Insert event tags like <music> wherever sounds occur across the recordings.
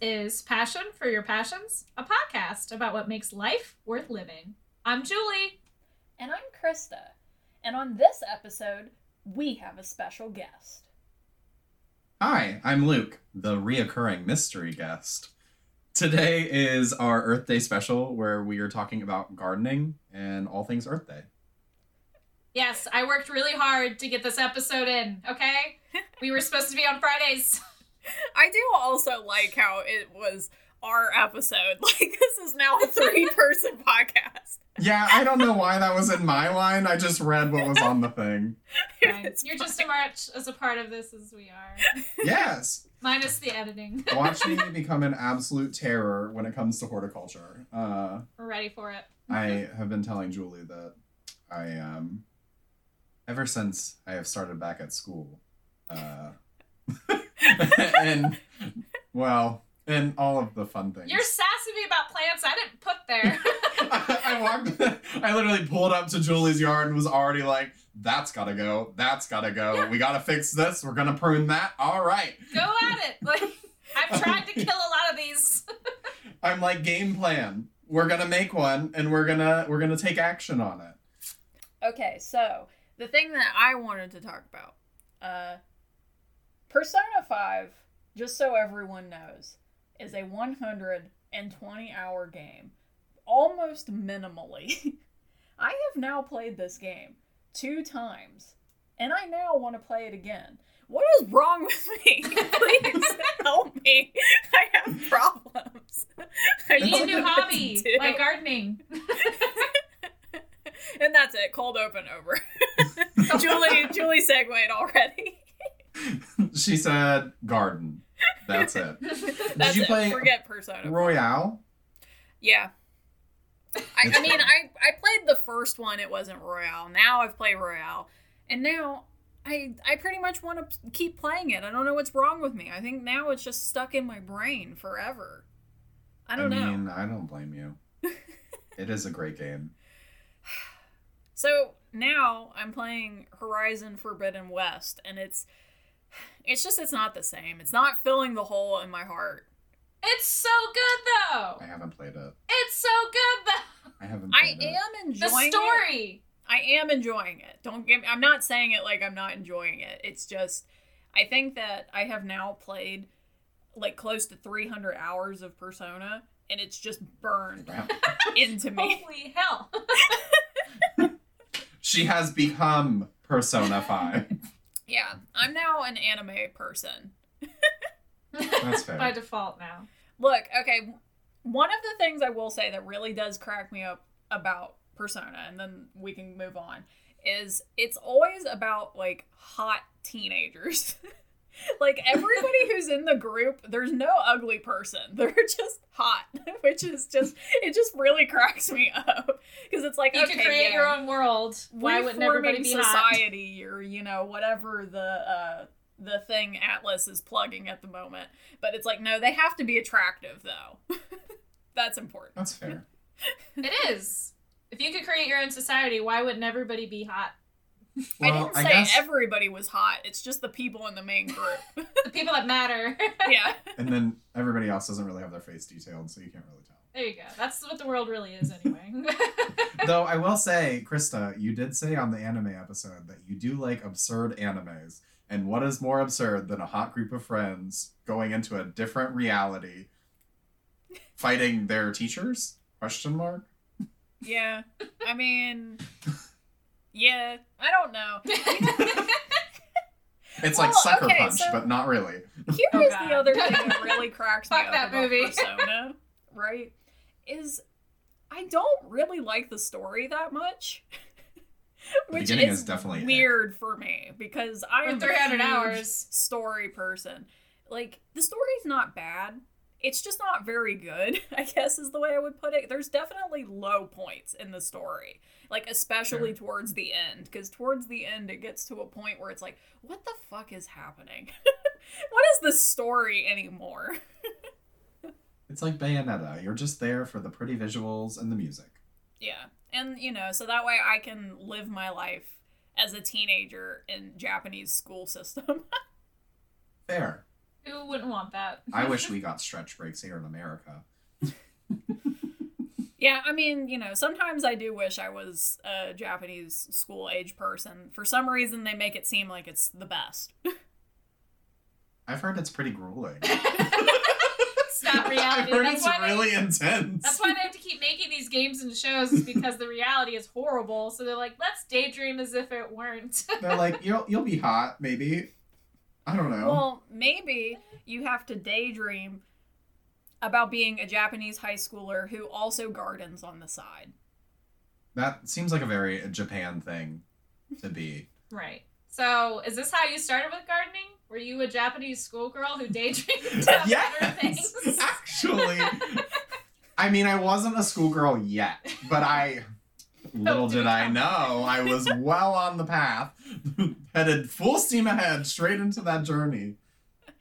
is Passion for Your Passions, a podcast about what makes life worth living. I'm Julie. And I'm Krista. And on this episode, we have a special guest. Hi, I'm Luke, the reoccurring mystery guest. Today is our Earth Day special where we are talking about gardening and all things Earth Day. Yes, I worked really hard to get this episode in, okay? <laughs> We were supposed to be on Fridays. I do also like how it was our episode. <laughs> Like, this is now a three person <laughs> podcast. Yeah, I don't know why that was in my line. I just read what was on the thing. <laughs> Fine. You're just as much as a part of this as we are, Yes, minus the editing. watch me become an absolute terror when it comes to horticulture. Uh, We're ready for it. I have been telling Julie that I um ever since I have started back at school, uh, <laughs> and well, and all of the fun things. You're sassing me about plants I didn't put there. <laughs> <laughs> I walked. I literally pulled up to Julie's yard and was already like, "That's gotta go. That's gotta go. We gotta fix this. We're gonna prune that. All right." Go at it. Like I've tried to kill a lot of these. I'm like, game plan. We're gonna make one, and we're gonna we're gonna take action on it. Okay, so the thing that I wanted to talk about uh, Persona 5, just so everyone knows, is a 120 hour game, almost minimally. <laughs> I have now played this game two times, and I now want to play it again. What is wrong with me? <laughs> Please help me. I have problems. I need a new hobby, like gardening. <laughs> and that's it. Cold open over. Julie, Julie segued already. <laughs> she said, "Garden." That's it. <laughs> That's you it. play Forget Persona. Royal. yeah. I, I mean, I I played the first one. It wasn't Royal. Now I've played Royal, and now I I pretty much want to keep playing it. I don't know what's wrong with me. I think now it's just stuck in my brain forever. I don't know. mean, I don't blame you. <laughs> it is a great game. So now I'm playing Horizon Forbidden West, and it's it's just it's not the same. It's not filling the hole in my heart. It's so good though. I haven't played it. It's so good though. I haven't. I it. am The enjoying it. story. I am enjoying it. Don't get me. I'm not saying it like I'm not enjoying it. It's just I think that I have now played like close to 300 hours of Persona, and it's just burned Wow. <laughs> into me. Holy hell. <laughs> She has become Persona Five. <laughs> Yeah, I'm now an anime person. That's <laughs> fair. By default now. Look, okay, one of the things I will say that really does crack me up about Persona, and then we can move on, is it's always about like hot teenagers. <laughs> like everybody who's in the group, there's no ugly person. <laughs> They're just hot, <laughs> which is just it just really cracks me up because it's like You okay, can create yeah, your own world. Why wouldn't everybody reforming be hot? society or you know whatever the uh the thing Atlus is plugging at the moment. But it's like no, they have to be attractive though. <laughs> That's important. That's fair. It is. If you could create your own society, why wouldn't everybody be hot? I didn't I say guess, everybody was hot. It's just the people in the main group. <laughs> The people that matter. <laughs> yeah. and then everybody else doesn't really have their face detailed, so you can't really tell. there you go. That's what the world really is anyway. <laughs> Though I will say, Krista, you did say on the anime episode that you do like absurd animes. And what is more absurd than a hot group of friends going into a different reality, fighting their teachers? Question mark. Yeah. I mean Yeah. I don't know. <laughs> It's like Sucker okay, Punch, so- but not really. <laughs> Here's Oh, the God. other thing that <laughs> really cracks me up that about movie. Persona, right? Is I don't really like the story that much. The Which beginning is, is definitely weird for me because I am 300 a hours. story person. Like the story's not bad. It's just not very good, I guess is the way I would put it. There's definitely low points in the story. Like especially Sure. towards the end cuz towards the end it gets to a point where it's like what the fuck is happening? <laughs> what is the story anymore? <laughs> It's like Bayonetta. You're just there for the pretty visuals and the music. Yeah. And, you know, so that way I can live my life as a teenager in Japanese school system. <laughs> Fair. Who wouldn't want that? I wish we got stretch breaks here in America. Yeah, I mean, you know, sometimes I do wish I was a Japanese school age person. For some reason, they make it seem like it's the best. <laughs> I've heard it's pretty grueling. <laughs> it's not <laughs> I've reality. heard That's it's why they- really intense. That's why they have to keep making these games and shows is because the reality is horrible. So they're like, let's daydream as if it weren't. They're like, you'll you'll be hot, maybe. I don't know. Well, maybe you have to daydream about being a Japanese high schooler who also gardens on the side. that seems like a very Japan thing to be. <laughs> right. So is this how you started with gardening? Were you a Japanese schoolgirl who daydreamed <laughs> about better things? <laughs> actually. I mean, I wasn't a schoolgirl yet, but I. Little did I know, I was well on the path, headed full steam ahead, straight into that journey.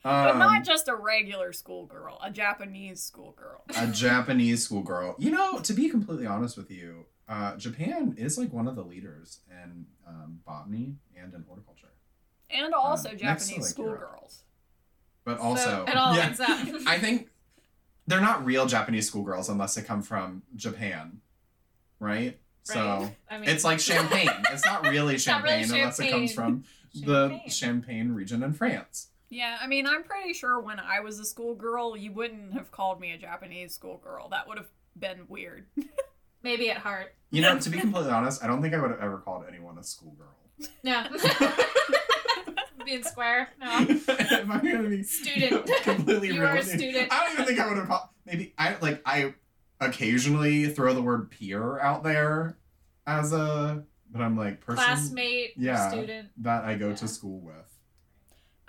But Um, not just a regular schoolgirl, a Japanese schoolgirl. a <laughs> Japanese schoolgirl. You know, to be completely honest with you, uh, Japan is like one of the leaders in um, botany and in horticulture. And also Um, Japanese like, schoolgirls. But So also, it all <laughs> yeah, up. <laughs> I think they're not real Japanese schoolgirls unless they come from Japan, right? So I mean, it's like champagne. it's not really It's not really champagne unless it comes champagne. from the Champagne. Champagne region in France. Yeah, I mean, I'm pretty sure when I was a schoolgirl, you wouldn't have called me a Japanese schoolgirl. That would have been weird. <laughs> maybe at heart. You know, to be completely honest, I don't think I would have ever called anyone a schoolgirl. No. <laughs> <laughs> Being square. No. if I'm gonna be Student. completely You real are a student. I don't even think I would have called. Maybe I like I occasionally throw the word peer out there as a, but I'm like person Classmate, Yeah. student. that I go Yeah. to school with.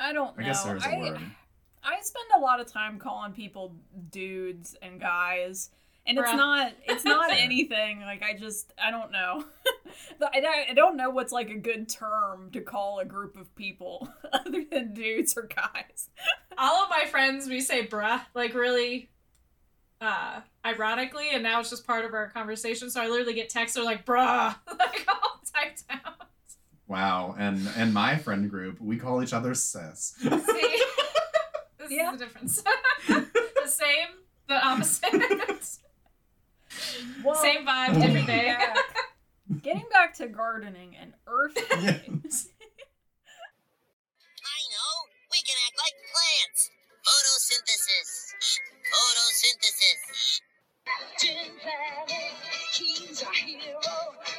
I don't I know. guess there's a I, word. I spend a lot of time calling people dudes and guys. And it's not it's not <laughs> anything like I just I don't know. <laughs> I, don't- I don't know what's like a good term to call a group of people <laughs> other than dudes or guys. All of my friends, we say bruh, like really uh ironically, and now it's just part of our conversation. So I literally get texts that are like bruh, like all typed out. Wow, and and my friend group, we call each other sis. <laughs> See? <laughs> this Yeah. is the difference. <laughs> the same, the opposite. Well, Same vibe, different getting day. back, getting back to gardening and earth yes. I know. We can act like plants. Photosynthesis. Photosynthesis. Our hero.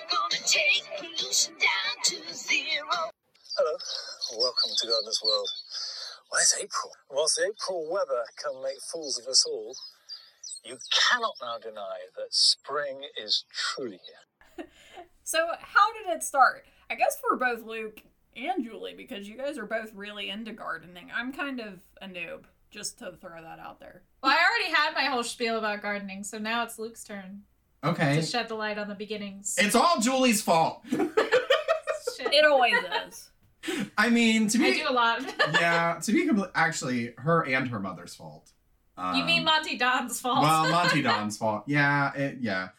Gonna take pollution down to zero. Hello, welcome to Gardener's World. It's April. Whilst the April weather can make fools of us all, you cannot now deny that spring is truly here. <laughs> So, how did it start? I guess for both Luke and Julie, because you guys are both really into gardening. I'm kind of a noob, just to throw that out there. Well, I already had my whole spiel about gardening, so now it's Luke's turn Okay. to shed the light on the beginnings. It's all Julie's fault. <laughs> <laughs> It always is. I mean, to be I be do a lot. <laughs> yeah, to be complete, actually, her and her mother's fault. Um, you mean Monty Don's fault? Well, Monty Don's fault. Yeah, it, yeah.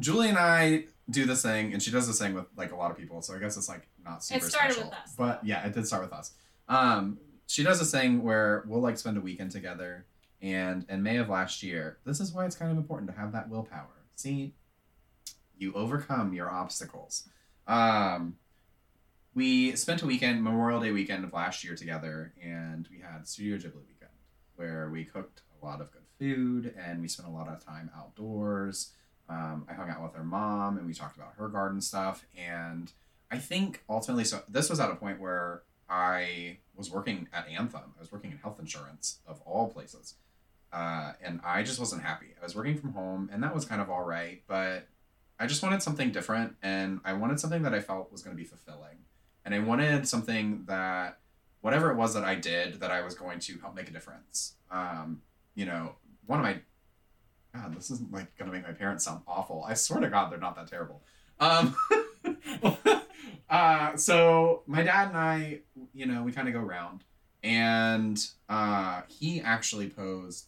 Julie and I do this thing, and she does this thing with like a lot of people. So I guess it's like not super It started special. with us, but yeah, it did start with us. Um, she does this thing where we'll like spend a weekend together, and in May of last year, this is why it's kind of important to have that willpower. See, you overcome your obstacles. Um, we spent a weekend, Memorial Day weekend of last year together, and we had Studio Ghibli weekend where we cooked a lot of good food and we spent a lot of time outdoors. Um, I hung out with her mom and we talked about her garden stuff. And I think ultimately, so this was at a point where I was working at Anthem. I was working in health insurance of all places. Uh, and I just wasn't happy. I was working from home and that was kind of all right, but I just wanted something different and I wanted something that I felt was going to be fulfilling. And I wanted something that whatever it was that I did that I was going to help make a difference. Um, you know, one of my God, this isn't like gonna make my parents sound awful. I swear to God, they're not that terrible. Um, <laughs> <laughs> uh, so my dad and I, you know, we kind of go around, and uh, he actually posed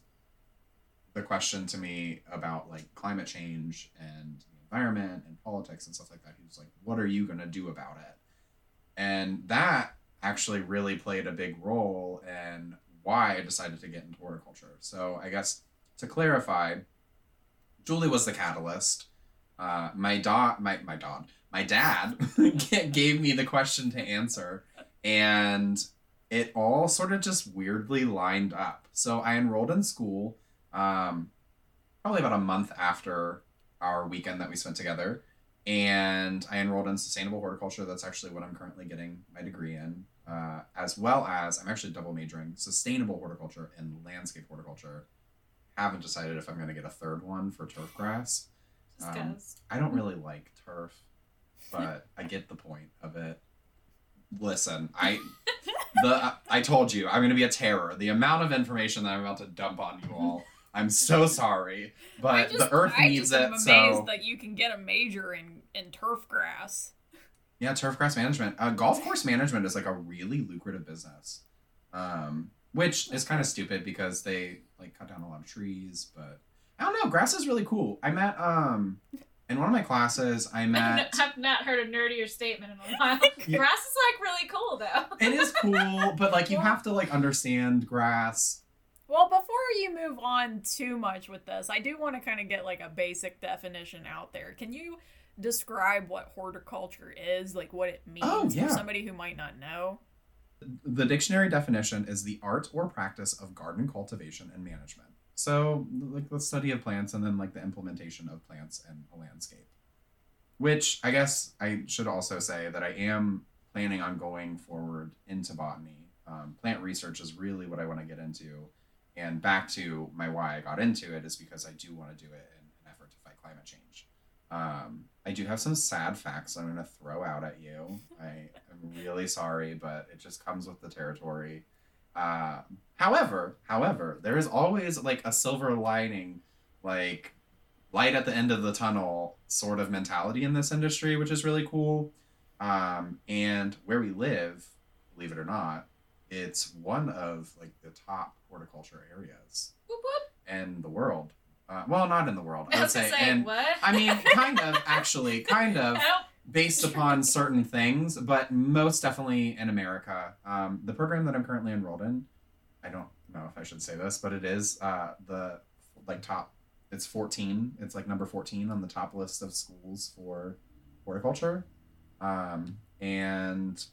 the question to me about like climate change and the environment and politics and stuff like that. He was like, "What are you gonna do about it?" And that actually really played a big role in why I decided to get into horticulture. So I guess to clarify, Julie was the catalyst. Uh, my dog, my my dog, my dad <laughs> gave me the question to answer, and it all sort of just weirdly lined up. So I enrolled in school, um, probably about a month after our weekend that we spent together, and I enrolled in sustainable horticulture. That's actually what I'm currently getting my degree in, uh, as well as I'm actually double majoring sustainable horticulture and landscape horticulture. Haven't decided if I'm going to get a third one for turf grass. Just Um, 'cause. I don't really like turf, but I get the point of it. Listen, I <laughs> the I told you I'm going to be a terror. The amount of information that I'm about to dump on you all, I'm so sorry, but just, the earth I needs just am it. amazed So that you can get a major in in turf grass. yeah, turf grass management, uh, golf course management is like a really lucrative business, um, which is kind of stupid because they like cut down a lot of trees. But I don't know, grass is really cool. I met um in one of my classes. I <laughs> met. I've not heard a nerdier statement in a while. <laughs> Yeah. Grass is like really cool though. <laughs> it is cool, but like you have to like understand grass. Well, before you move on too much with this, I do want to kind of get like a basic definition out there. Can you describe what horticulture is, like what it means Oh, yeah. for somebody who might not know? The dictionary definition is the art or practice of garden cultivation and management. So, like the study of plants and then like the implementation of plants in a landscape. Which I guess I should also say that I am planning on going forward into botany. Um, plant research is really what I want to get into. And back to my why I got into it is because I do want to do it in an effort to fight climate change. Um, I do have some sad facts I'm going to throw out at you. <laughs> I am really sorry, but it just comes with the territory. Uh, however, however, there is always like a silver lining, like light at the end of the tunnel sort of mentality in this industry, which is really cool. Um, and where we live, believe it or not, it's one of like the top horticulture areas Whoop, whoop. in the world. Uh, well, not in the world, I would <laughs> say. say and what? I mean, kind of, <laughs> actually, kind of. Based upon certain things, but most definitely in America. Um, the program that I'm currently enrolled in, I don't know if I should say this, but it is uh, the like top. It's 14. It's like number 14 on the top list of schools for horticulture, um, and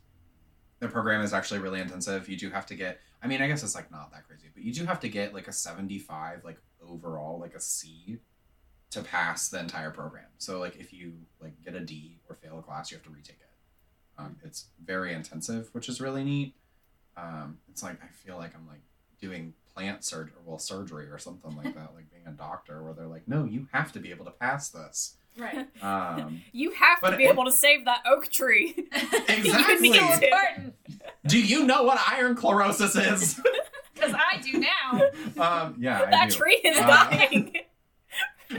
the program is actually really intensive. You do have to get. I mean, I guess it's like not that crazy, but you do have to get like a 75, like overall, like a C to pass the entire program. So like if you like get a D or fail a class, you have to retake it. Um, it's very intensive, which is really neat. Um, it's like I feel like I'm like doing plant surgery, well surgery or something like that, like being a doctor, where they're like, no, you have to be able to pass this. Right. Um, <laughs> You have to be it- able to save that oak tree. <laughs> Exactly. You need do you know what iron chlorosis is? <laughs> because I do now. um, yeah, I that tree is Uh, dying.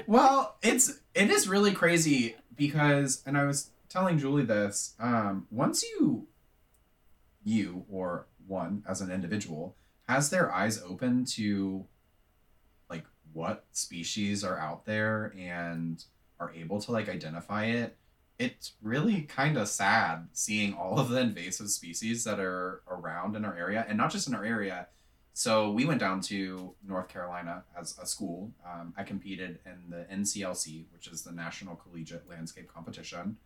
Well, it's it is really crazy because, and I was telling Julie this. Um, once you, you or one as an individual has their eyes open to, like what species are out there and are able to like identify it. It's really kind of sad seeing all of the invasive species that are around in our area, and not just in our area, so we went down to North Carolina as a school. Um, I competed in the NCLC, which is the National Collegiate Landscape Competition.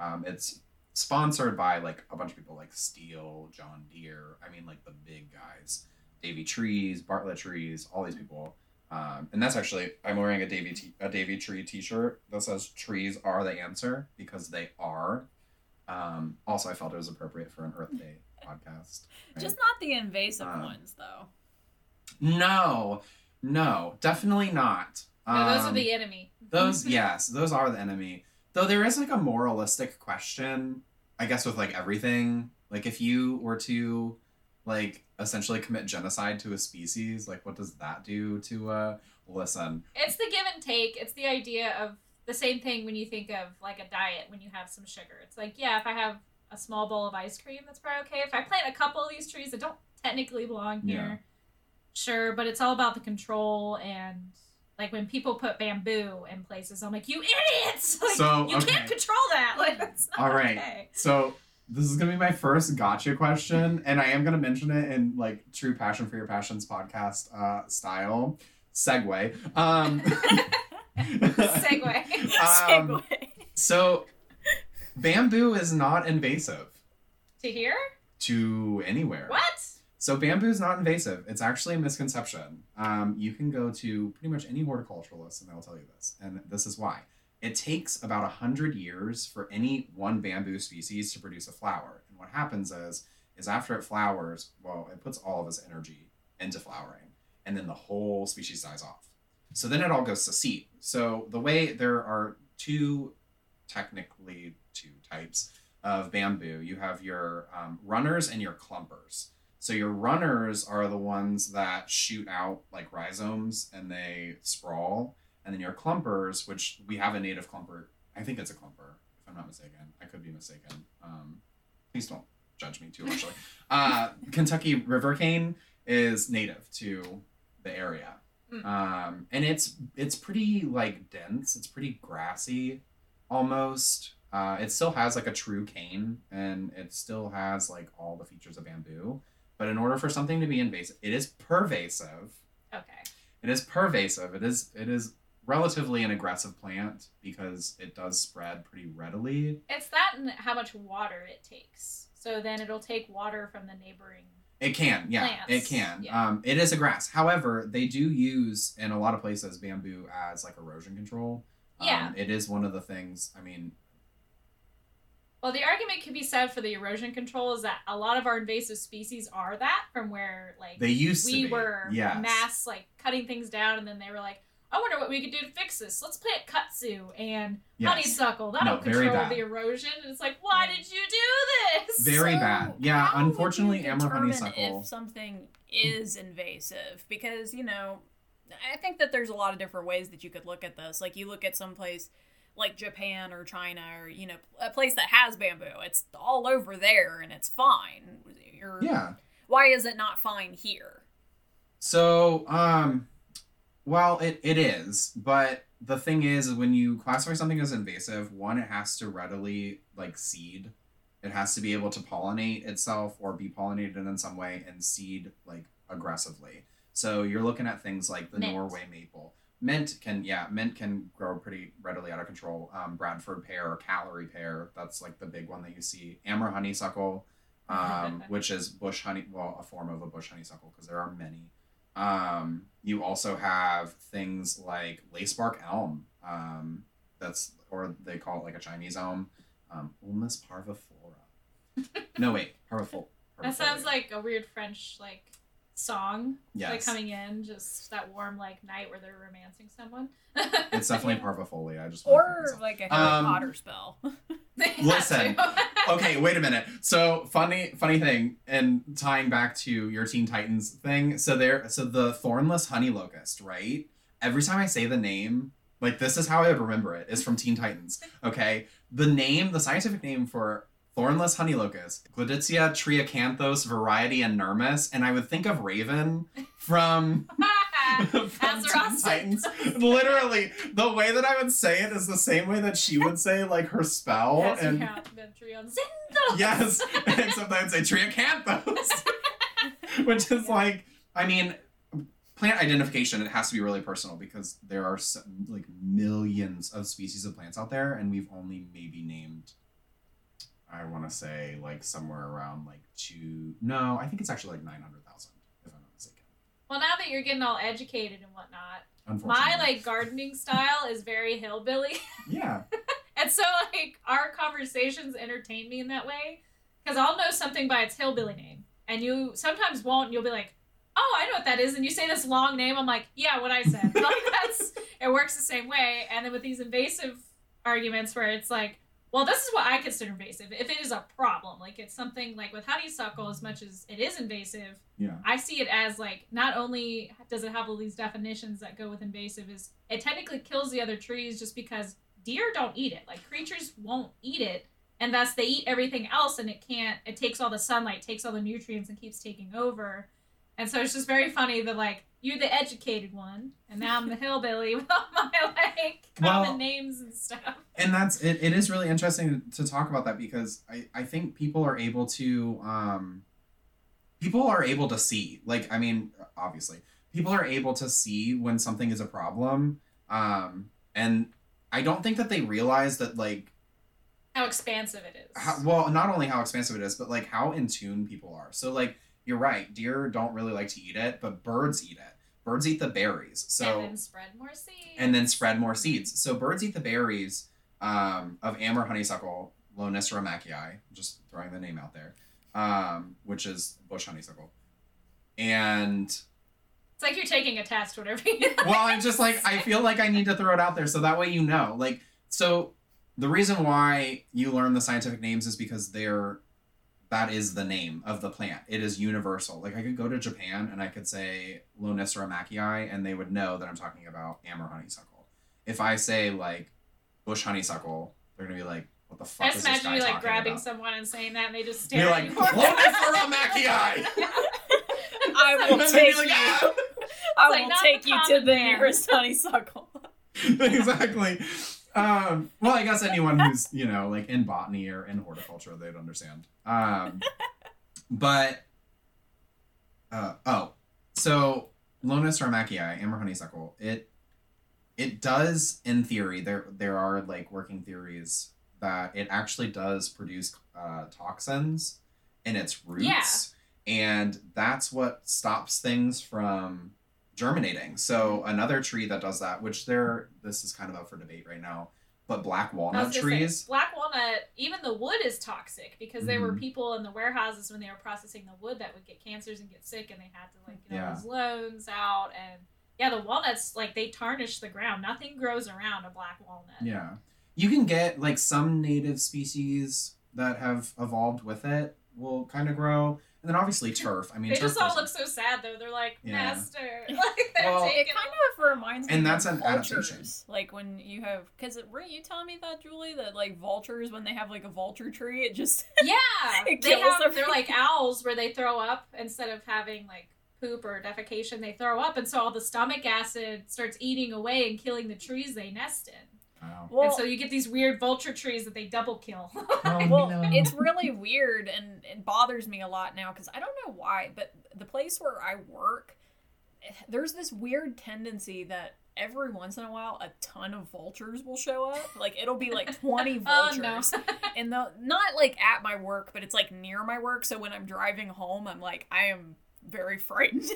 Um, it's sponsored by like a bunch of people like Stihl, John Deere. I mean, like the big guys, Davey Trees, Bartlett Trees, all these people. Um, and that's actually I'm wearing a Davey t- a Davey Tree T-shirt that says "Trees are the answer" because they are. Um, also, I felt it was appropriate for an Earth Day podcast. right? Just not the invasive Um, ones, though. No, no, definitely not. No, those are Um, the enemy. those <laughs> yes, those are the enemy. Though there is like a moralistic question, I guess with like everything. Like if you were to like essentially commit genocide to a species, like what does that do to uh listen. It's the give and take. It's the idea of the same thing when you think of like a diet when you have some sugar. It's like, yeah, if I have a small bowl of ice cream, that's probably okay. If I plant a couple of these trees that don't technically belong here, Yeah. sure, but it's all about the control and like when people put bamboo in places, I'm like, you idiots! <laughs> Like, So, you okay. can't control that. <laughs> Like, that's not All right. okay. So this is gonna be my first gotcha question, and I am gonna mention it in like true passion for your passions podcast uh, style. Segue. Um, <laughs> Segue. um, Segue. so, bamboo is not invasive to here? to anywhere. What? So bamboo is not invasive. It's actually a misconception. Um, you can go to pretty much any horticulturalist and they'll tell you this. And this is why. It takes about 100 years for any one bamboo species to produce a flower. And what happens is, is after it flowers, well, it puts all of its energy into flowering. And then the whole species dies off. So then it all goes to seed. So the way there are two, technically two types of bamboo. You have your um, runners and your clumpers. So your runners are the ones that shoot out like rhizomes and they sprawl. And then your clumpers, which we have a native clumper, I think it's a clumper, if I'm not mistaken. I could be mistaken. Um, please don't judge me too harshly. <laughs> uh, Kentucky river cane is native to the area. Mm. Um, and it's it's pretty like dense. It's pretty grassy, almost. Uh, it still has like a true cane, and it still has like all the features of bamboo. But in order for something to be invasive, it is pervasive. Okay. It is pervasive. It is it is relatively an aggressive plant because it does spread pretty readily. It's that and how much water it takes. So then it'll take water from the neighboring. It can, yeah, Plants, it can. yeah. Um, it is a grass. However, they do use in a lot of places bamboo as like erosion control. Um, Yeah. it is one of the things. I mean, Well, the argument could be said for the erosion control is that a lot of our invasive species are that from where like they used to we be. were yes. mass like cutting things down, and then they were like, "I wonder what we could do to fix this. Let's plant kudzu and Yes. honeysuckle. That'll No, control bad. the erosion." And it's like, why did you do this? Very So bad. Yeah, how would unfortunately, you Amur determine honeysuckle- If something is invasive, because you know, I think that there's a lot of different ways that you could look at this. Like you look at some place like Japan or China or you know a place that has bamboo. It's all over there and it's fine. You're, Yeah. Why is it not fine here? So, um, well, it, it is, but the thing is, when you classify something as invasive, one, it has to readily like seed. It has to be able to pollinate itself or be pollinated in some way and seed like aggressively. So you're looking at things like the Mint. Norway maple. Mint can, yeah, mint can grow pretty readily out of control. Um, Bradford pear or Callery pear, that's like the big one that you see. Amur honeysuckle, um, <laughs> which is bush honey, well, a form of a bush honeysuckle because there are many. Um, you also have things like lacebark elm. Um, that's or they call it like a Chinese elm. Um, Ulmus parviflora. <laughs> no wait, parvifol. that sounds like a weird French like song. yes. Like coming in, just that warm like night where they're romancing someone. It's <laughs> definitely parvifolia. I just wanna Or like a Harry Um, Potter spell. <laughs> Listen. <laughs> okay, wait a minute. So funny, funny thing, and tying back to your Teen Titans thing. So there, so the thornless honey locust, right? Every time I say the name, like this is how I would remember it, is from Teen Titans. Okay, the name, the scientific name for thornless honey locust, Gleditsia triacanthos variety inermis, and I would think of Raven from <laughs> from That's Teen. Titans. Literally, the way that I would say it is the same way that she would say like her spell, Yes, we and have Metrion Zinthos. yes, I would say triacanthos, <laughs> which is like, I mean, plant identification. It has to be really personal because there are so, like millions of species of plants out there, and we've only maybe named. I want to say like somewhere around like two. No, I think it's actually like nine hundred thousand, if I'm not mistaken. Well, now that you're getting all educated and whatnot, my like gardening style is very hillbilly. <laughs> yeah, And so, like, our conversations entertain me in that way because I'll know something by its hillbilly name, and you sometimes won't. And you'll be like, "Oh, I know what that is," and you say this long name. I'm like, "Yeah, what I said." <laughs> like that's it works the same way. And then with these invasive arguments, where it's like, "Well, this is what I consider invasive. If it is a problem, like it's something like with honeysuckle, as much as it is invasive, yeah. I see it as like not only does it have all these definitions that go with invasive, is it technically kills the other trees just because deer don't eat it. Like creatures won't eat it, and thus they eat everything else, and it can't. It takes all the sunlight, takes all the nutrients, and keeps taking over. And so it's just very funny that like you're the educated one, and now I'm the hillbilly <laughs> with all my like common Well- names and stuff. and that's it, it is really interesting to talk about that because I, I think people are able to um people are able to see like i mean obviously people are able to see when something is a problem um and i don't think that they realize that like How expansive it is. how, well not only how expansive it is but like how in tune people are so like you're right deer don't really like to eat it but birds eat it birds eat the berries so and then spread more seeds. and then spread more seeds. So birds eat the berries um, of Amur honeysuckle, Lonicera maackii, just throwing the name out there, um, which is bush honeysuckle. And It's like you're taking a test, whatever. You <laughs> well, I'm just like I feel like I need to throw it out there so that way you know. Like so, the reason why you learn the scientific names is because they're that is the name of the plant. It is universal. Like I could go to Japan and I could say Lonicera maackii and they would know that I'm talking about Amur honeysuckle. If I say like bush honeysuckle, they're gonna be like, "What the fuck I is just this imagine guy you like grabbing about?" someone and saying that, and they just stare You're at like you. Lonicera maackii. <laughs> I will take you're you. "Ah!" I will not take you to the nearest honeysuckle. <laughs> exactly. Um, well, I guess anyone who's you know like in botany or in horticulture, they'd understand. Um, but uh, oh, so Lonicera maackii, Amur honeysuckle, it it does in theory there there are like working theories that it actually does produce uh, toxins in its roots, and that's what stops things from germinating. So another tree that does that, which there this is kind of up for debate right now, but black walnut gonna say, trees. black walnut, even the wood is toxic because there were Mhm. people in the warehouses when they were processing the wood that would get cancers and get sick, and they had to like get Yeah. all those loans out. And yeah, the walnuts like they tarnish the ground. Nothing grows around a black walnut. Yeah. You can get like some native species that have evolved with it will kind of grow. And then obviously turf. I mean, They turf just all doesn't- look so sad though. They're like, Yeah. master, <laughs> like they're Well, It taking. kind of reminds me And of that's an vultures. adaptation. Like when you have, because weren't you telling me that, Julie, that like vultures, when they have like a vulture tree, it just <laughs> yeah, <laughs> It they kills have. They're like owls where they throw up instead of having like poop or defecation. They throw up, and so all the stomach acid starts eating away and killing the trees they nest in. Wow. well, and so you get these weird vulture trees that they double kill. <laughs> Oh, <laughs> well, no. it's really weird and it bothers me a lot now because I don't know why, but the place where I work, there's this weird tendency that every once in a while a ton of vultures will show up. Like it'll be like 20 <laughs> oh vultures. no! And the not like at my work, but it's like near my work. So when I'm driving home, I'm like, I am very frightened.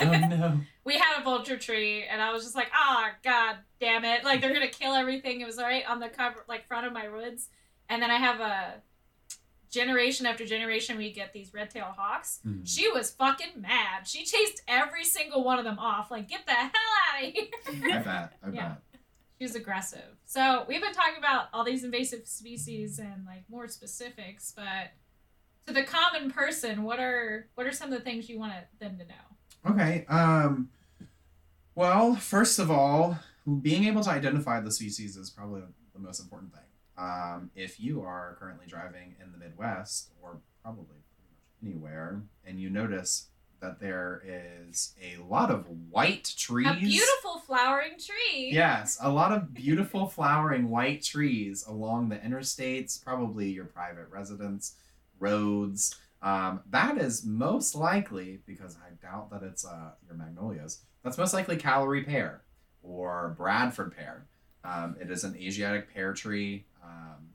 Oh no. <laughs> we had a vulture tree, and I was just like, ah, god damn it! Like they're gonna kill everything. It was right on the cover, like front of my woods, and then I have a generation after generation we get these red-tailed hawks. Mhm. She was fucking mad. She chased every single one of them off. Like, get the hell out of here. I bet. I <laughs> Yeah. bet. She was aggressive. So we've been talking about all these invasive species and like more specifics, but to the common person, what are what are some of the things you want them to know? Okay. Um well, first of all, being able to identify the species is probably the most important thing. Um, if you are currently driving in the Midwest or probably anywhere and you notice that there is a lot of white trees. A beautiful flowering tree. Yes, a lot of <laughs> beautiful flowering white trees along the interstates, probably your private residence, roads. Um, that is most likely, because I doubt that it's uh, your magnolias, that's most likely Callery pear or Bradford pear. Um, it is an Asiatic pear tree. Um,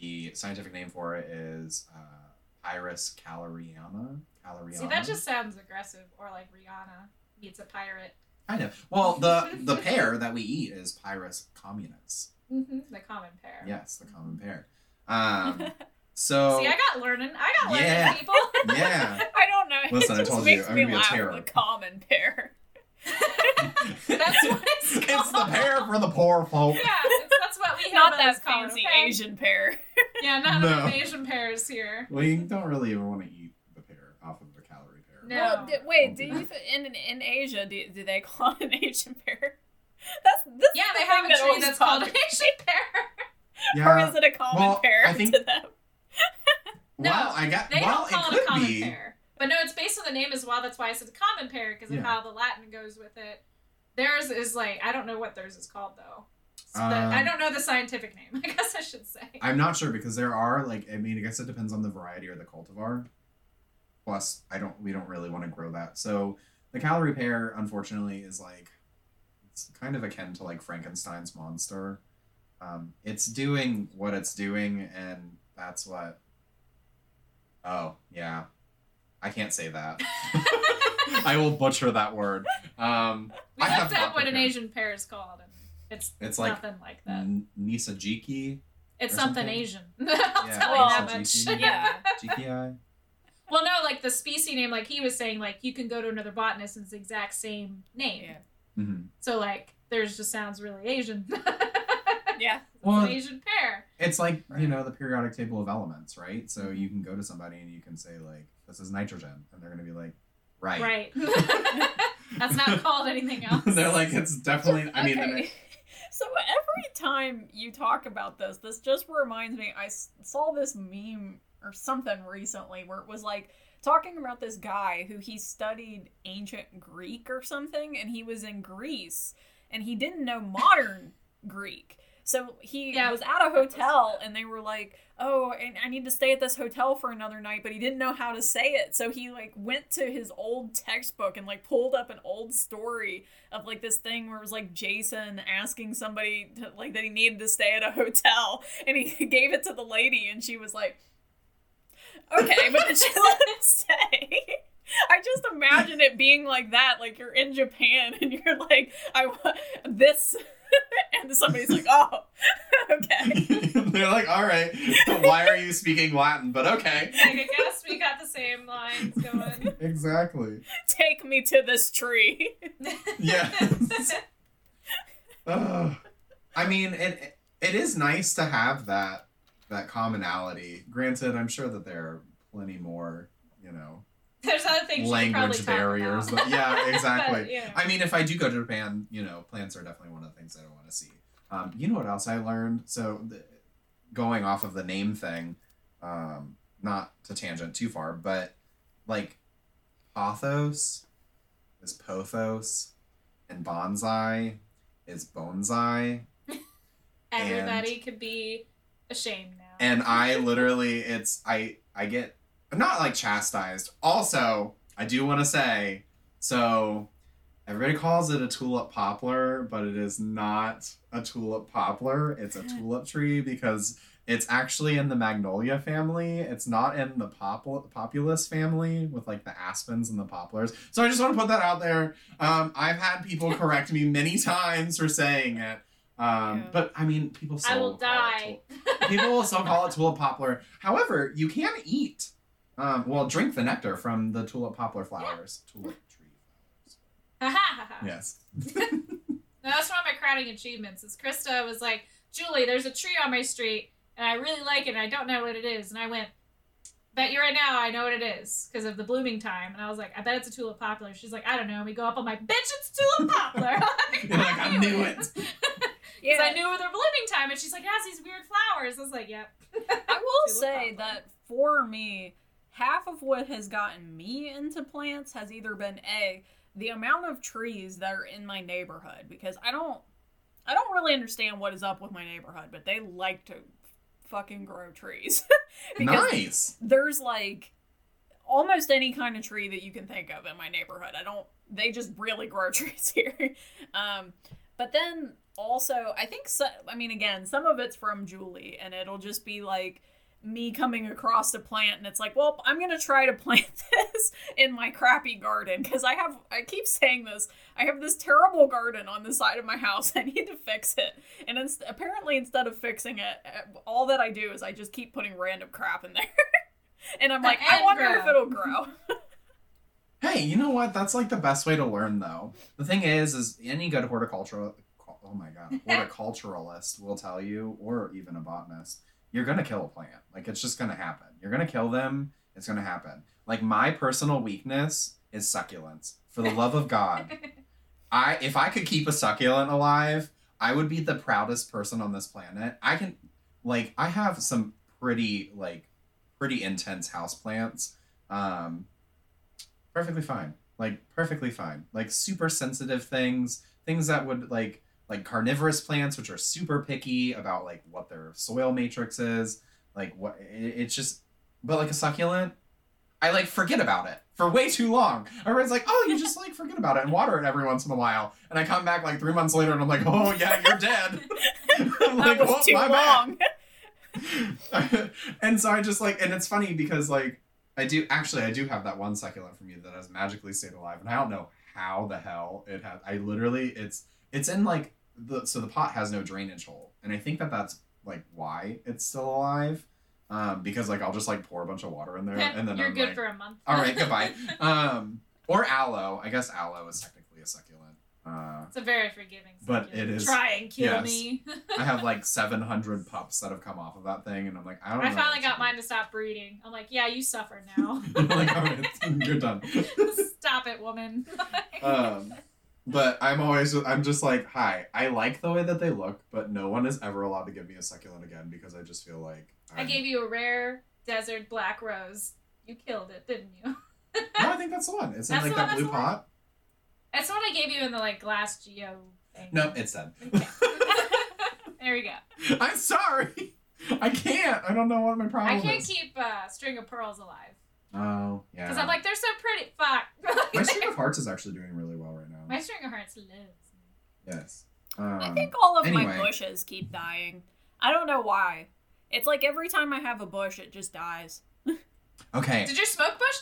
the scientific name for it is uh, Pyrus calleriana. Calleriana. See, that just sounds aggressive, or like Rihanna meets a pirate. kind of. Well, the <laughs> the pear that we eat is Pyrus communis. Mm-hmm. The common pear. Yes, the common pear. <laughs> So See, I got learning. I got learning, Yeah. people. <laughs> yeah, I don't know. Listen, it I just told you, I'm me gonna be a laugh. terror. The common pear. <laughs> That's what it's called. it's the pear for the poor folk. Yeah, it's, that's what we <laughs> have. Not as that fancy okay? Asian pear. Yeah, not No. enough Asian pears here. Well, you don't really even want to eat the pear off of the Callery pear. No. Well, d- wait, do you in in Asia do, do they call it an Asian pear? That's this. Yeah, is they the have thing a tree that's called bothers an Asian pear. Or is it a common well, pear I think- to them? No, well, I got. They well, don't call it it, a common be. pear. But no, it's based on the name as well. That's why I said common pear because of Yeah. how the Latin goes with it. Theirs is like I don't know what theirs is called though. So Um, I don't know the scientific name. <laughs> I guess I should say. I'm not sure because there are like I mean I guess it depends on the variety or the cultivar. Plus, I don't we don't really want to grow that. So the Callery pear, unfortunately, is like it's kind of akin to like Frankenstein's monster. Um, it's doing what it's doing, and that's what. Oh yeah, I can't say that. <laughs> <laughs> I will butcher that word. Um, we I have looked up not what an. Asian pear is called, and it's It's like nothing like that. N- Nisajiki, It's something something. Asian. <laughs> I'll Yeah, tell well, you that much. Yeah. Jiki. well, no, like the species name, like he was saying, like you can go to another botanist and it's the exact same name. Yeah. hmm So like theirs just sounds really Asian. Yeah. Well, an Asian pear. It's like you know the periodic table of elements, right? So you can go to somebody and you can say like, "This is nitrogen," and they're gonna be like, "Right." Right. <laughs> <laughs> That's not called anything <laughs> else. they're like, "It's definitely." I mean, Okay. so every time you talk about this, this just reminds me. I saw this meme or something recently where it was like talking about this guy who he studied ancient Greek or something, and he was in Greece and he didn't know modern Greek. So he Yeah. was at a hotel and they were like, "Oh, and I need to stay at this hotel for another night," but he didn't know how to say it. So he like went to his old textbook and like pulled up an old story of like this thing where it was like Jason asking somebody to, like that he needed to stay at a hotel and he <laughs> gave it to the lady and she was like, "Okay," but then she <laughs> let him stay. I just imagine it being like that, like you're in Japan <laughs> and you're like, I want this, <laughs> and somebody's like, oh, <laughs> okay. <laughs> they're like, "All right, why are you speaking Latin?" But okay, Like, I guess we got the same lines going. exactly. Take me to this tree. Yeah. Ugh. I mean, it it is nice to have that that commonality. Granted, I'm sure that there are plenty more, you know, <laughs> There's other things language barriers. That, yeah, <laughs> <laughs> exactly. But, yeah. I mean, if I do go to Japan, you know, plants are definitely one of the things that I want to see. Um, you know what else I learned? So, the, going off of the name thing, um, not to tangent too far, but like pothos is pothos, and bonsai is bonsai, Everybody could be ashamed now. and I literally, it's I I get not like chastised. Also, I do want to say so. Everybody calls it a tulip poplar, but it is not a tulip poplar. It's a tulip tree because it's actually in the magnolia family. It's not in the popul- populus family with like the aspens and the poplars. So I just want to put that out there. Um, I've had people <laughs> correct me many times for saying it. Um, Yeah. But I mean, people still I will die. tulip- people will still call it tulip poplar. However, you can eat, um, well, drink the nectar from the tulip poplar flowers. Tulip tree flowers. Ha ha ha ha. Yes. <laughs> No, that's one of my crowning achievements. Is Krista was like, Julie, there's a tree on my street, and I really like it, and I don't know what it is. And I went, bet you right now I know what it is because of the blooming time. And I was like, I bet it's a tulip poplar. She's like, I don't know. And we go up, I'm like, bitch, it's tulip poplar. <laughs> <laughs> You're like, I knew it. Because I knew their blooming time, and she's like, it has these weird flowers. I was like, yep. I will Tulip say poplar. that for me, half of what has gotten me into plants has either been a the amount of trees that are in my neighborhood because I don't I don't really understand what is up with my neighborhood, but they like to fucking grow trees. <laughs> because nice. there's like almost any kind of tree that you can think of in my neighborhood. I don't they just really grow <laughs> trees here. Um but then also I think so, I mean again, some of it's from Julie and it'll just be like me coming across a plant and it's like, well, I'm going to try to <laughs> plant this in my crappy garden cuz I have I keep saying this. I have this terrible garden on the side of my house. <laughs> I need to fix it. And it's, apparently instead of fixing it, uh, all that I do is I just keep putting random crap in there. <laughs> and I'm like, I wonder grow. if it'll grow. Hey, you know what? That's like the best way to learn, though. The thing is, is any good horticultural, oh my god, horticulturalist will tell you, or even a botanist, you're gonna kill a plant. Like it's just gonna happen. You're gonna kill them. It's gonna happen. Like my personal weakness is succulents. For the love of God, <laughs> I if I could keep a succulent alive, I would be the proudest person on this planet. I can, like, I have some pretty like pretty intense houseplants. Um, perfectly fine. Like perfectly fine. Like super sensitive things, things that would like like carnivorous plants, which are super picky about like what their soil matrix is. Like what it, it's just, but like a succulent, I like forget about it for way too long. Everyone's like, oh, you just like forget about it and water it every once in a while. And I come back like three months later and I'm like, oh yeah, you're dead. <laughs> I'm that was "Oh, too long. <laughs> and so I just like, and it's funny because like I do actually I do have that one succulent from you that has magically stayed alive, and I don't know how the hell it has. I literally it's it's in like the so the pot has no drainage hole, and I think that that's like why it's still alive. Um, because like I'll just like pour a bunch of water in there, and then You're I'm good like, for a month. all right, <laughs> goodbye. Um, or aloe. I guess aloe is technically a succulent. Uh, it's a very forgiving. But succulent. it is- Try and kill yes. me. <laughs> I have like 700 pups that have come off of that thing, and I'm like, I don't. Know. I finally got mine to stop breeding. I'm like, yeah, you suffer now. <laughs> like, all right, you're done. Stop it, woman. Um, but I'm always, I'm just like, hi. I like the way that they look, but no one is ever allowed to give me a succulent again because I just feel like I I'm- gave you a rare desert black rose. You killed it, didn't you? <laughs> No, I think that's the one. It's in That's like that that's blue the one? pot. That's what I gave you in the like glass geo thing. No, it's dead. Okay. <laughs> there we go. <laughs> I'm sorry. I can't. I don't know what my problem is. I can't is. keep uh, string of pearls alive Oh, yeah. because I'm like they're so pretty. Fuck. my string of hearts is actually doing really well right now. My string of hearts lives. Yes. Um, I think all of anyway. my bushes keep dying. I don't know why. It's like every time I have a bush, it just dies. Okay. Did your smoke bush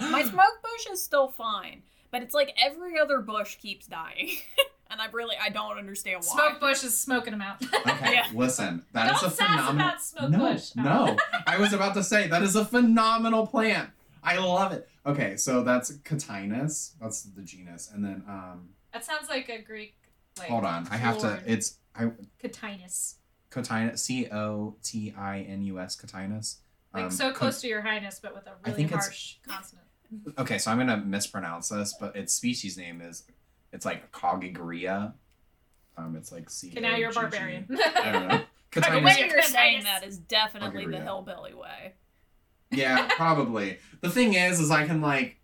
die? <gasps> <gasps> My smoke bush is still fine, but it's like every other bush keeps dying, <laughs> and I really I don't understand why. Smoke bush is smoking them out. Okay, <laughs> Yeah. listen. That is Don't a phenomenal. about smoke no, bush. no. <laughs> I was about to say that is a phenomenal plant. I love it. Okay, so that's Catinus. That's the genus, and then um, That sounds like a Greek. Like, hold on. I have to. It's I Catinus. Cotinus. C O T I N U S. Catinus. Like Um, so co- close to your highness, but with a really think it's- harsh consonant. Okay, so I'm gonna mispronounce this, but its species name is it's like Cogigria. Um, it's like C. Okay, now you're a O G G. barbarian. I don't know. <laughs> The Catinus. way Catinus. you're saying that is definitely Agree the hillbilly way. Yeah, probably. the thing is, is I can like,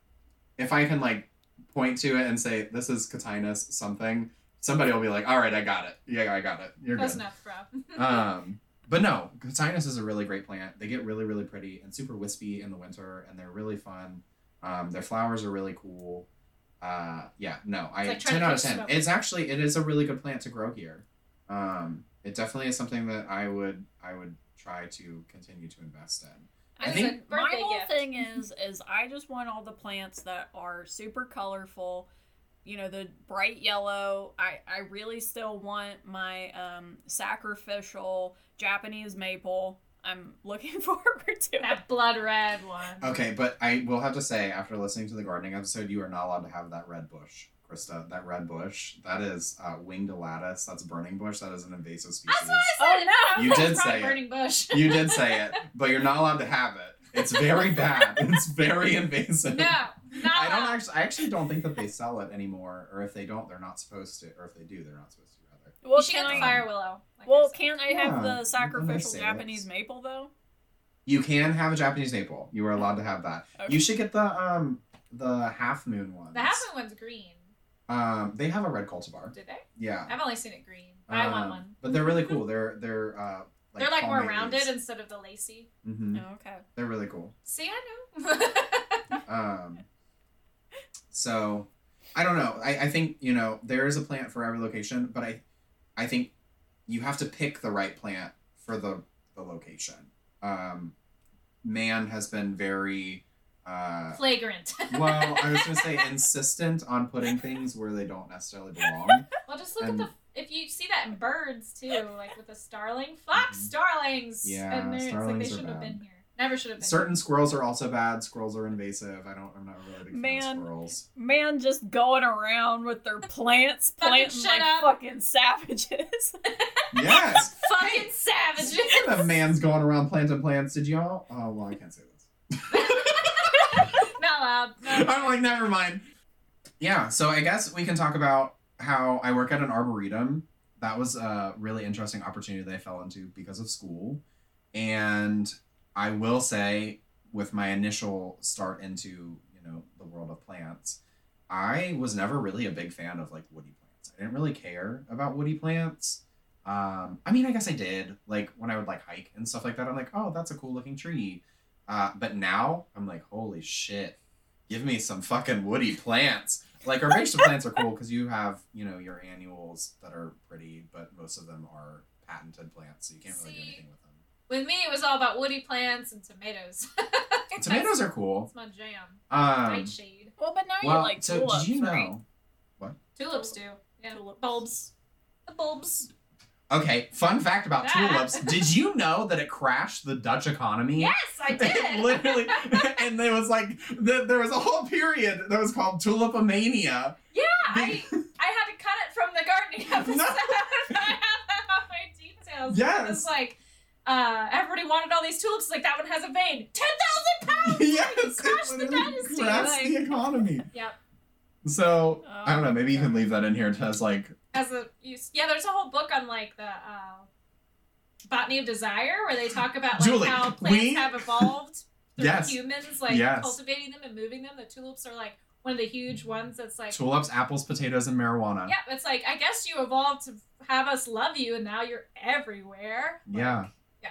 if I can like point to it and say this is Catinus something, somebody will be like, "All right, I got it. Yeah, I got it. You're Close good." enough, <laughs> bro. Um, but no, Catinus is a really great plant. They get really, really pretty and super wispy in the winter, and they're really fun. Um, their flowers are really cool. Uh, yeah, no, I like ten out of ten. smoke. It's actually it is a really good plant to grow here. Um, it definitely is something that I would I would try to continue to invest in. I think- my whole gift. thing <laughs> is is I just want all the plants that are super colorful. You know, the bright yellow. I I really still want my um sacrificial Japanese maple. I'm looking <laughs> forward to it. that blood red one. Okay, but I will have to say, after listening to the gardening episode, you are not allowed to have that red bush, Krista. That red bush, that is uh, winged alatus. That's burning bush. That is an invasive species. That's what I said. Oh, no. You did probably say it. burning bush. You did say it, <laughs> but you're not allowed to have it. It's very bad. It's very invasive. no, not I don't allowed. actually. I actually don't think that they sell it anymore, or if they don't, they're not supposed to, or if they do, they're not supposed to. Rather. Well, you should can get the fire willow. like well, said. can't I Yeah, have I'm the sacrificial Japanese this. maple though? You can have a Japanese maple. You are allowed to have that. Okay. You should get the um the half moon one. the half moon one's green. Um, they have a red cultivar. Did they? Yeah. I've only seen it green. But I want Um, one. But they're really <laughs> cool. They're they're uh like They're like more rounded leaves. instead of the lacy. Mhm. Oh, okay. They're really cool. See, I know. <laughs> Um, so I don't know. I, I think you know there is a plant for every location, but I I think you have to pick the right plant for the the location. Um, man has been very uh, Flagrant. <laughs> well. I was gonna say insistent on putting things where they don't necessarily belong. well, just look and- at the. If you see that in birds too, like with the starling, fuck Mhm. starlings. Yeah, and they're- it's like starlings they are shouldn't have bad. been here. Never should have been. Certain squirrels are also bad. Squirrels are invasive. I don't. I'm not really a big fan Man. of squirrels. Man, just going around with their plants, <laughs> Fucking planting shut like up. fucking savages. <laughs> Yes. Fucking savages. The man's going around planting plants, did y'all? Oh well, I can't say this. Loud. No. <laughs> I'm like, never mind. Yeah, so I guess we can talk about how I work at an arboretum. That was a really interesting opportunity that I fell into because of school. And I will say, with my initial start into, you know the world of plants. I was never really a big fan of like woody plants. I didn't really care about woody plants. Um, I mean, I guess I did. Like when I would like hike and stuff like that, I'm like, oh, that's a cool looking tree. Uh, but now I'm like, holy shit, give me some fucking woody plants. Like herbaceous plants are cool because you have, you know, your annuals that are pretty, but most of them are patented plants, so you can't really do anything with them. With me, it was all about woody plants and tomatoes. <laughs> Tomatoes are cool. It's my jam. Um, Nightshade. Well, but now you like so tulips, did you right? know? Tulips do. Yeah. Tulips. Bulbs. The bulbs. Okay, fun fact about That. <laughs> tulips. Did you know that it crashed the Dutch economy? Yes, I <laughs> It did. literally, <laughs> and there was like the, there was a whole period that was called tulipomania. Yeah, I I had to cut it from the gardening episode. No. I had that on my details. Yes. It was like, uh, everybody wanted all these tulips. Like, that one has a vein. 10,000 pounds! yes, It crashed it the dynasty. crashed like- the economy. Yep. So I don't know. Maybe you Oh, can leave that in here to as like As a, you, yeah, there's a whole book on, like, the, uh, Botany of Desire, where they talk about, like, Julie, how plants we- have evolved <laughs> through Yes. humans, like, Yes. cultivating them and moving them. The tulips are, like, one of the huge ones that's, like, tulips, apples, potatoes, and marijuana. yeah, it's like, I guess you evolved to have us love you, and now you're everywhere. Like, Yeah. yeah.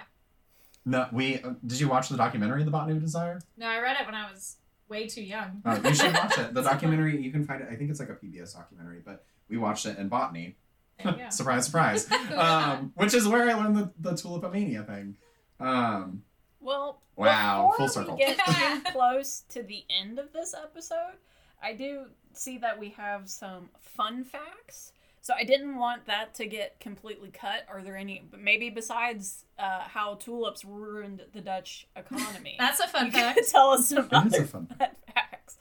No, we uh, did you watch the documentary The Botany of Desire? No, I read it when I was way too young. Uh, you should watch it. <laughs> The documentary you can find it. I think it's like a PBS documentary, but we watched it in botany. There you <laughs> go. surprise, surprise. <laughs> um, which is where I learned the the tulipomania thing. Um, Well, Wow, before full circle. we get <laughs> too close to the end of this episode, I do see that we have some fun facts. So I didn't want that to get completely cut. Are there any? Maybe besides uh, how tulips ruined the Dutch economy. That's a fun you fact. could tell us some It is a fun fun facts.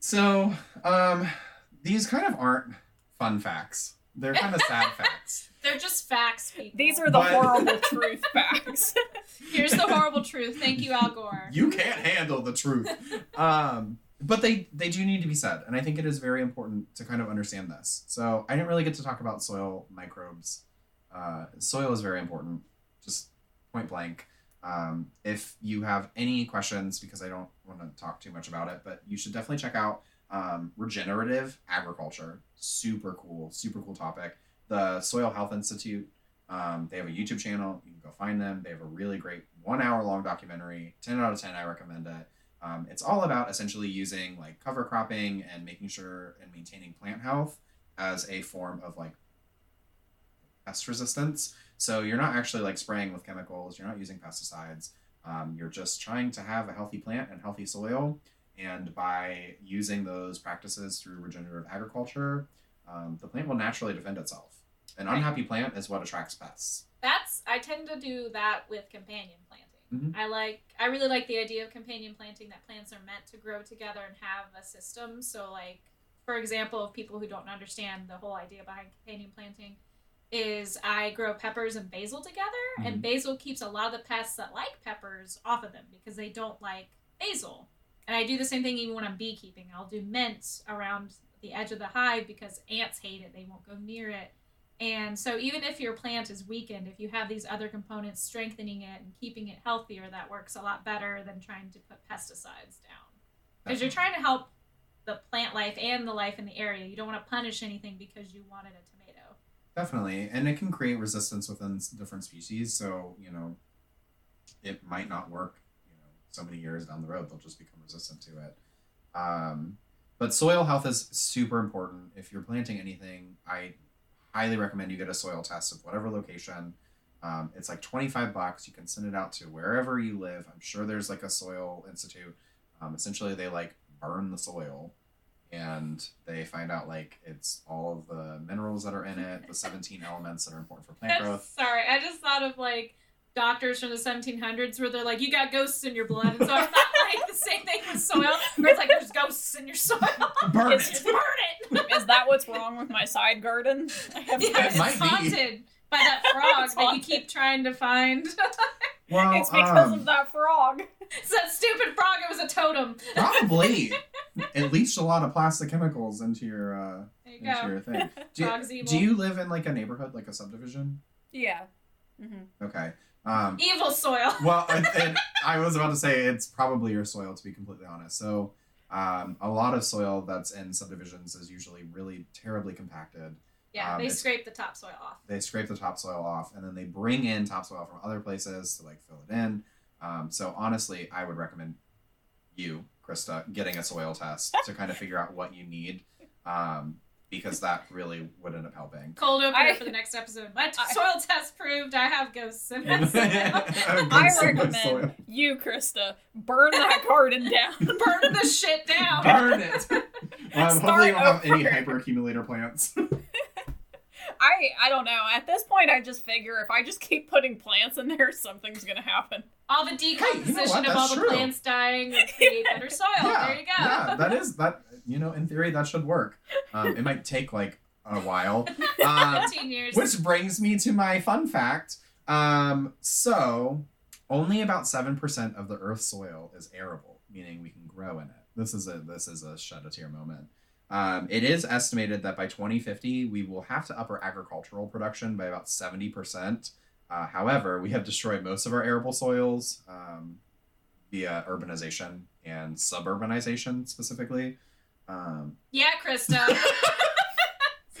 so um, these kind of aren't fun facts. They're kind of sad <laughs> facts. They're just facts, people. These are the But- horrible <laughs> truth facts. <laughs> Here's the horrible truth. Thank you, Al Gore. You can't handle the truth. Um, but they they do need to be said, and I think it is very important to kind of understand this. So I didn't really get to talk about soil microbes. Uh, soil is very important, just point blank. Um, if you have any questions, because I don't want to talk too much about it, but you should definitely check out um, regenerative agriculture. Super cool, super cool topic. The Soil Health Institute. Um, they have a YouTube channel. You can go find them. They have a really great one hour long documentary. 10 out of 10, I recommend it. Um, it's all about essentially using like cover cropping and making sure and maintaining plant health as a form of like pest resistance. So you're not actually like spraying with chemicals, you're not using pesticides. Um, you're just trying to have a healthy plant and healthy soil. And by using those practices through regenerative agriculture, um, the plant will naturally defend itself. An unhappy plant is what attracts pests. That's I tend to do that with companion planting. Mhm. I like I really like the idea of companion planting that plants are meant to grow together and have a system. So like for example, people who don't understand the whole idea behind companion planting is I grow peppers and basil together and Mhm. basil keeps a lot of the pests that like peppers off of them because they don't like basil. And I do the same thing even when I'm beekeeping. I'll do mint around the edge of the hive because ants hate it. They won't go near it. And so, even if your plant is weakened, if you have these other components strengthening it and keeping it healthier, that works a lot better than trying to put pesticides down. Because you're trying to help the plant life and the life in the area. You don't want to punish anything because you wanted a tomato. Definitely, and it can create resistance within different species. So you know, it might not work. So many years down the road, they'll just become resistant to it. Um, but soil health is super important. If you're planting anything, I highly recommend you get a soil test of whatever location. Um, it's like 25 bucks. You can send it out to wherever you live. I'm sure there's like a soil institute. Um, essentially, they like burn the soil and they find out like it's all of the minerals that are in it, the 17 elements that are important for plant <laughs> growth. Sorry, I just thought of like doctors from the 1700s where they're like, you got ghosts in your blood. And so <laughs> I thought like the same thing with soil, where it's like, there's ghosts in your soil. Burn It's- it! Burn it! Is that what's wrong with my side garden? I have Yeah, it's might be. haunted by that <laughs> frog It's that you keep trying to find. Well, <laughs> it's because um, of that frog. it's that stupid frog. It was a totem. probably it leached a lot of plastic chemicals into your uh, you into go. your thing. Do Frog's you, evil. do you live in like a neighborhood, like a subdivision? Yeah. hmm Okay. Um, Evil soil. <laughs> well, and, <laughs> and I was about to say it's probably your soil, to be completely honest. So, Um, a lot of soil that's in subdivisions is usually really terribly compacted. Yeah, Um, they scrape the topsoil off. They scrape the topsoil off, and then they bring in topsoil from other places to like fill it in. Um, so honestly, I would recommend you, Krista, getting a soil test to kind of figure out what you need, um, because that really would end up helping. Cold opener I- for the next episode. My I- soil test proved I have ghosts in my <laughs> soil. I Good soil. recommend you, Krista, burn that <laughs> garden down. Burn the shit down. Burn it. <laughs> Um, hopefully, you don't have any over. hyperaccumulator plants. I I don't know. At this point, I just figure if I just keep putting plants in there, <laughs> something's gonna happen. All the decomposition what? of all That's the true. plants dying would <laughs> create better soil. there you go. yeah, that <laughs> is that. You know, in theory, that should work. Um, it might take like a while. Um, 15 years. Which brings me to my fun fact. Um, so, only about seven percent of the Earth's soil is arable, meaning we can grow in it. This is a this is a shed a tear moment. Um, it is estimated that by 2050 we will have to up our agricultural production by about 70 percent. Uh, however, we have destroyed most of our arable soils um, via urbanization and suburbanization specifically. Um, yeah, Krista. <laughs>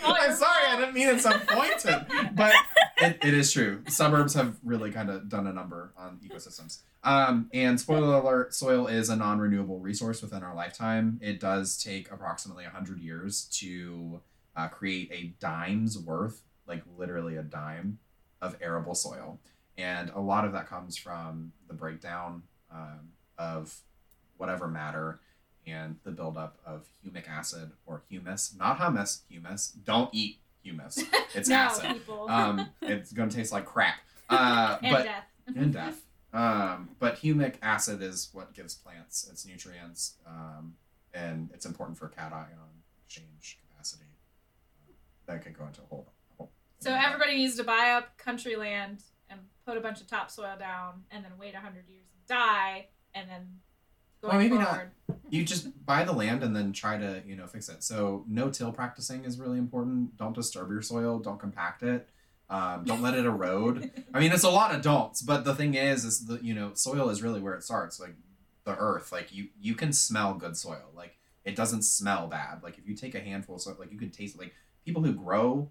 I'm sorry, I didn't mean it so pointed, but <laughs> it, it is true. Suburbs have really kind of done a number on ecosystems. Um, and spoiler alert: soil is a non-renewable resource within our lifetime. It does take approximately 100 years to uh, create a dime's worth, like literally a dime, of arable soil, and a lot of that comes from the breakdown um, of whatever matter and the buildup of humic acid or humus, not hummus, humus. Don't eat humus. <laughs> It's no, acid. people. Um, it's gonna taste like crap. <laughs> Uh, and but death. and death. Um, but humic acid is what gives plants its nutrients, um, and it's important for cation exchange capacity. That could go into a whole. whole So everybody needs to buy up country land and put a bunch of topsoil down, and then wait hundred years and die, and then going Well, maybe not. you just buy the land and then try to you know fix it. So no till practicing is really important. Don't disturb your soil. Don't compact it. Um, don't let it erode. I mean it's a lot of don'ts but the thing is is the you know soil is really where it starts like the earth. Like you you can smell good soil. Like it doesn't smell bad. Like if you take a handful of soil like you can taste it. Like people who grow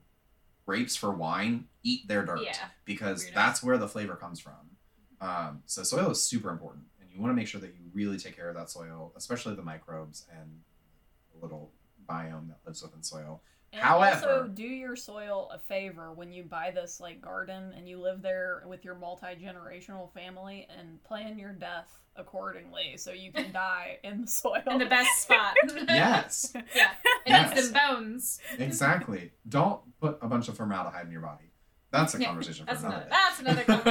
grapes for wine eat their dirt Yeah. because that's where the flavor comes from. Um, so soil is super important, you want to make sure that you really take care of that soil, especially the microbes and the little biome that lives within soil. And However- also do your soil a favor when you buy this like garden and you live there with your multi generational family and plan your death accordingly so you can <laughs> die in the soil. In the best spot. <laughs> Yes, yeah. It Yes. needs them bones. exactly. Don't put a bunch of formaldehyde in your body. That's a Yeah, conversation for That's another another. day. That's another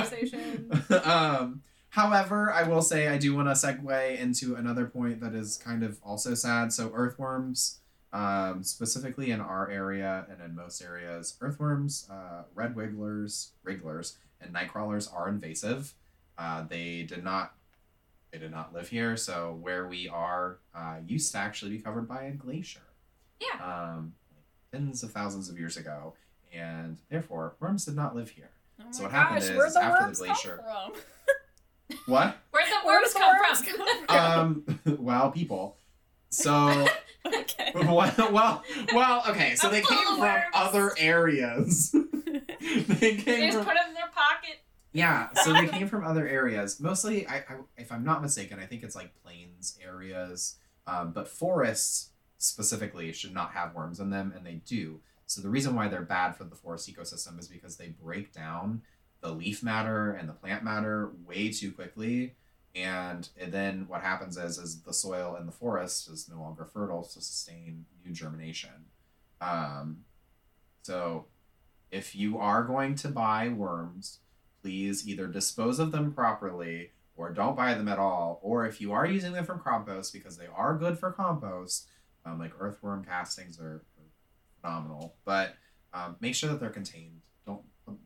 <laughs> conversation. um, however, I will say I do want to segue into another point that is kind of also sad. So earthworms, um, specifically in our area and in most areas, earthworms, uh, red wigglers, wrigglers, and night crawlers are invasive. Uh, they did not. They did not live here, so where we are uh, used to actually be covered by a glacier. Yeah. Um, tens of thousands of years ago, and therefore worms did not live here. Oh my So what happened gosh, is, where'd is the after the glacier-? <laughs> What? <laughs> Where'd the worms come from? come from? um <laughs> wow, people so <laughs> okay. well, well well okay so I'm they came from worms. other areas they They came just from put them in their pocket. yeah so they came from other areas mostly I, I if i'm not mistaken i think it's like plains areas um, but forests specifically should not have worms in them and they do so the reason why they're bad for the forest ecosystem is because they break down the leaf matter and the plant matter way too quickly. And then what happens is is the soil in the forest is no longer fertile to sustain new germination. Um, so if you are going to buy worms please either dispose of them properly or don't buy them at all. Or if you are using them for compost because they are good for compost um, like earthworm castings are, are phenomenal. But um, make sure that they're contained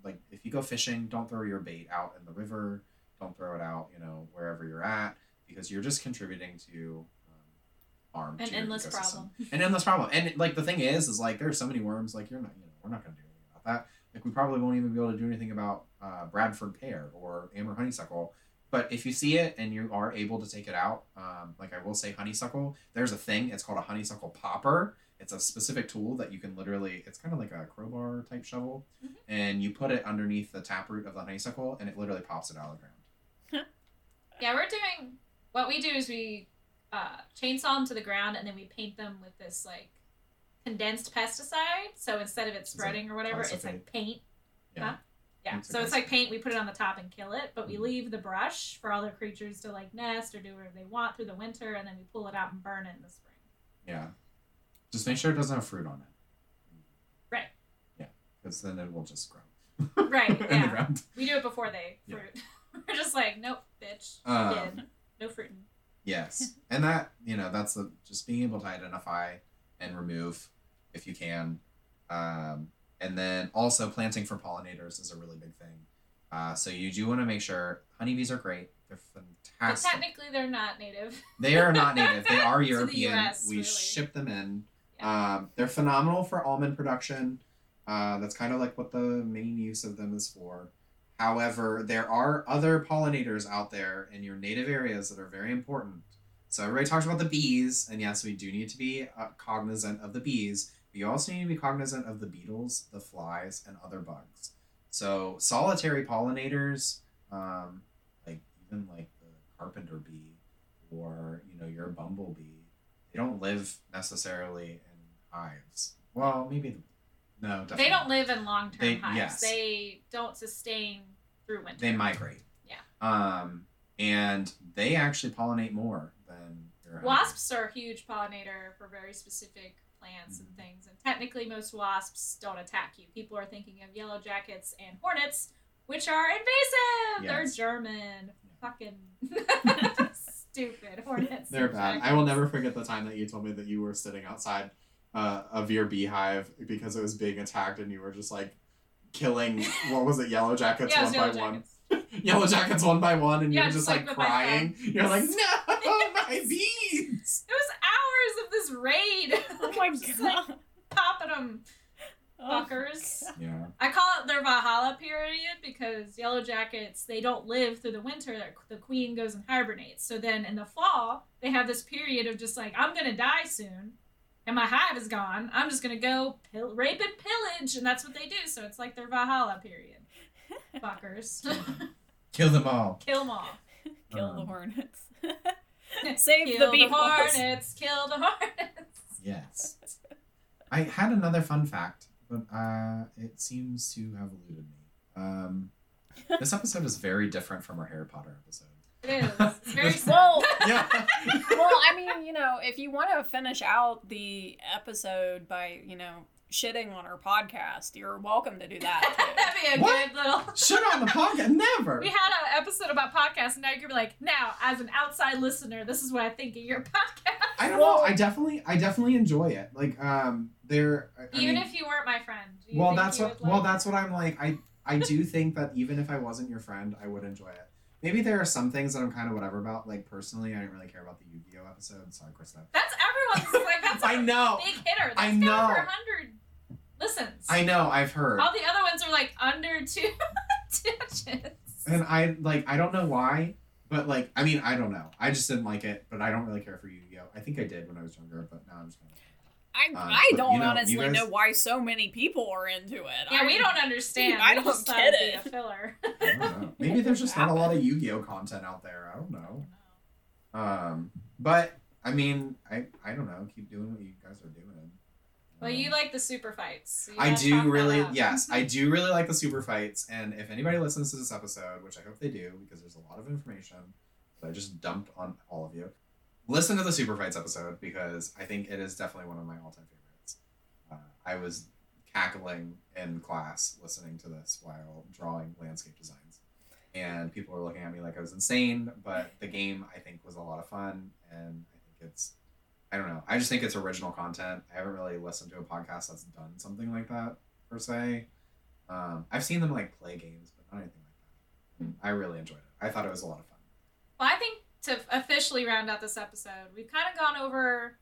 like if you go fishing don't throw your bait out in the river don't throw it out you know wherever you're at because you're just contributing to um, harm An to endless problem. <laughs> an endless problem and like the thing is is like there's so many worms like you're not you know we're not going to do anything about that like we probably won't even be able to do anything about uh, bradford pear or Amur honeysuckle But if you see it and you are able to take it out, um, like I will say, honeysuckle, there's a thing. It's called a honeysuckle popper. It's a specific tool that you can literally. It's kind of like a crowbar type shovel, Mhm. and you put it underneath the taproot of the honeysuckle, and it literally pops it out of the ground. <laughs> Yeah, we're doing what we do is we uh, chainsaw them to the ground and then we paint them with this like condensed pesticide. So instead of it spreading or whatever, it's like paint. Yeah. Huh? Yeah. It's So it's like paint. We put it on the top and kill it, but we Mhm. leave the brush for other creatures to like nest or do whatever they want through the winter, and then we pull it out and burn it in the spring. Yeah. Just make sure it doesn't have fruit on it. Right. Yeah, because then it will just grow. Right, <laughs> in the yeah. ground. We do it before they Yeah. fruit. <laughs> we're just like, nope, bitch, Um, no fruiting. Yes, and that you know that's the just being able to identify and remove if you can, um, and then also planting for pollinators is a really big thing. Uh, so you do want to make sure honeybees are great. They're fantastic. But technically, they're not native. They are not native. They <laughs> are To the European. US, we really. ship them in. Um, they're phenomenal for almond production. Uh, that's kind of like what the main use of them is for. However, there are other pollinators out there in your native areas that are very important. So everybody talks about the bees, and yes, we do need to be uh, cognizant of the bees. But you also need to be cognizant of the beetles, the flies, and other bugs. So solitary pollinators, um, like even like the carpenter bee, or you know your bumblebee, they don't live necessarily hives. Well, maybe no, definitely They don't live in long term They- hives. yes. They don't sustain through winter. They migrate. Yeah. Um, and they actually pollinate more than your honey. Wasps are a huge pollinator for very specific plants Mm-hmm. and things. And technically, most wasps don't attack you. People are thinking of yellow jackets and hornets, which are invasive. They're Yes. German. Fucking <laughs> stupid hornets. They're and bad. I will never forget the time that you told me that you were sitting outside uh, of your beehive because it was being attacked, and you were just like killing what was it, yellow jackets Yeah, one was by yellow one, <laughs> yellow jackets one by one, and Yeah, you were just, just, like, like, crying. You're like, <laughs> no, my bees. It was hours of this raid. <laughs> Oh my Just, like, god. popping them. Oh, Fuckers. Yeah. I call it their Valhalla period because yellow jackets they don't live through the winter. The queen goes and hibernates. So then in the fall they have this period of just like I'm gonna die soon, and my hive is gone. I'm just gonna go pill- rape and pillage, and that's what they do. So it's like their Valhalla period. <laughs> Fuckers, <laughs> Kill them all. kill them all. Kill the Um, hornets. <laughs> Save kill the beetles. hornets. Kill the hornets. Yes. I had another fun fact, but uh, it seems to have eluded me. Um, this episode is very different from our Harry Potter episode. It is. It's <laughs> very sad. Well, <laughs> Yeah. well, I mean, you know, if you want to finish out the episode by, you know, shitting on our podcast, you're welcome to do that. <laughs> That'd be a What? good little. Shit on the podcast. Never. We had an episode about podcasts, and now you're gonna be like, now, as an outside listener, this is what I think of your podcast. I don't know. I definitely, I definitely enjoy it. Like, um, there. I- I Even mean, if you weren't my friend. well, that's what. Well, that's what I'm like. I, I do think that even if I wasn't your friend, I would enjoy it. Maybe there are some things that I'm kind of whatever about. Like personally, I didn't really care about the Yu-Gi-Oh episode. Sorry, Krista. That's everyone's like that's <laughs> a I know. big hitter. That's I know. hundred listens. I know. I've heard. All the other ones are like under two <laughs> digits. And I like I don't know why, but like I mean I don't know. I just didn't like it, but I don't really care for Yu-Gi-Oh. I think I did when I was younger, but now I'm just of. I, Um, I but, don't you know, honestly guys- know why so many people are into it. yeah, I, we don't understand. I don't just get it'd be. A filler. <laughs> <laughs> I don't know. Maybe there's just not a lot of Yu-Gi-Oh content out there. I don't know. Um, but I mean, I I don't know. Keep doing what you guys are doing. well, Um, you like the super fights. so I do really, yes, I <laughs> do really like the super fights. And if anybody listens to this episode, which I hope they do, because there's a lot of information that I just dumped on all of you, listen to the super fights episode because I think it is definitely one of my all-time favorites. Uh, I was cackling in class listening to this while drawing landscape designs, and people were looking at me like I was insane. But the game I think was a lot of fun, and I think it's I don't know. I just think it's original content. I haven't really listened to a podcast that's done something like that per se. Um, I've seen them like play games, but not anything like that. I really enjoyed it. I thought it was a lot of fun. Well, I think to officially round out this episode, we've kind of gone over,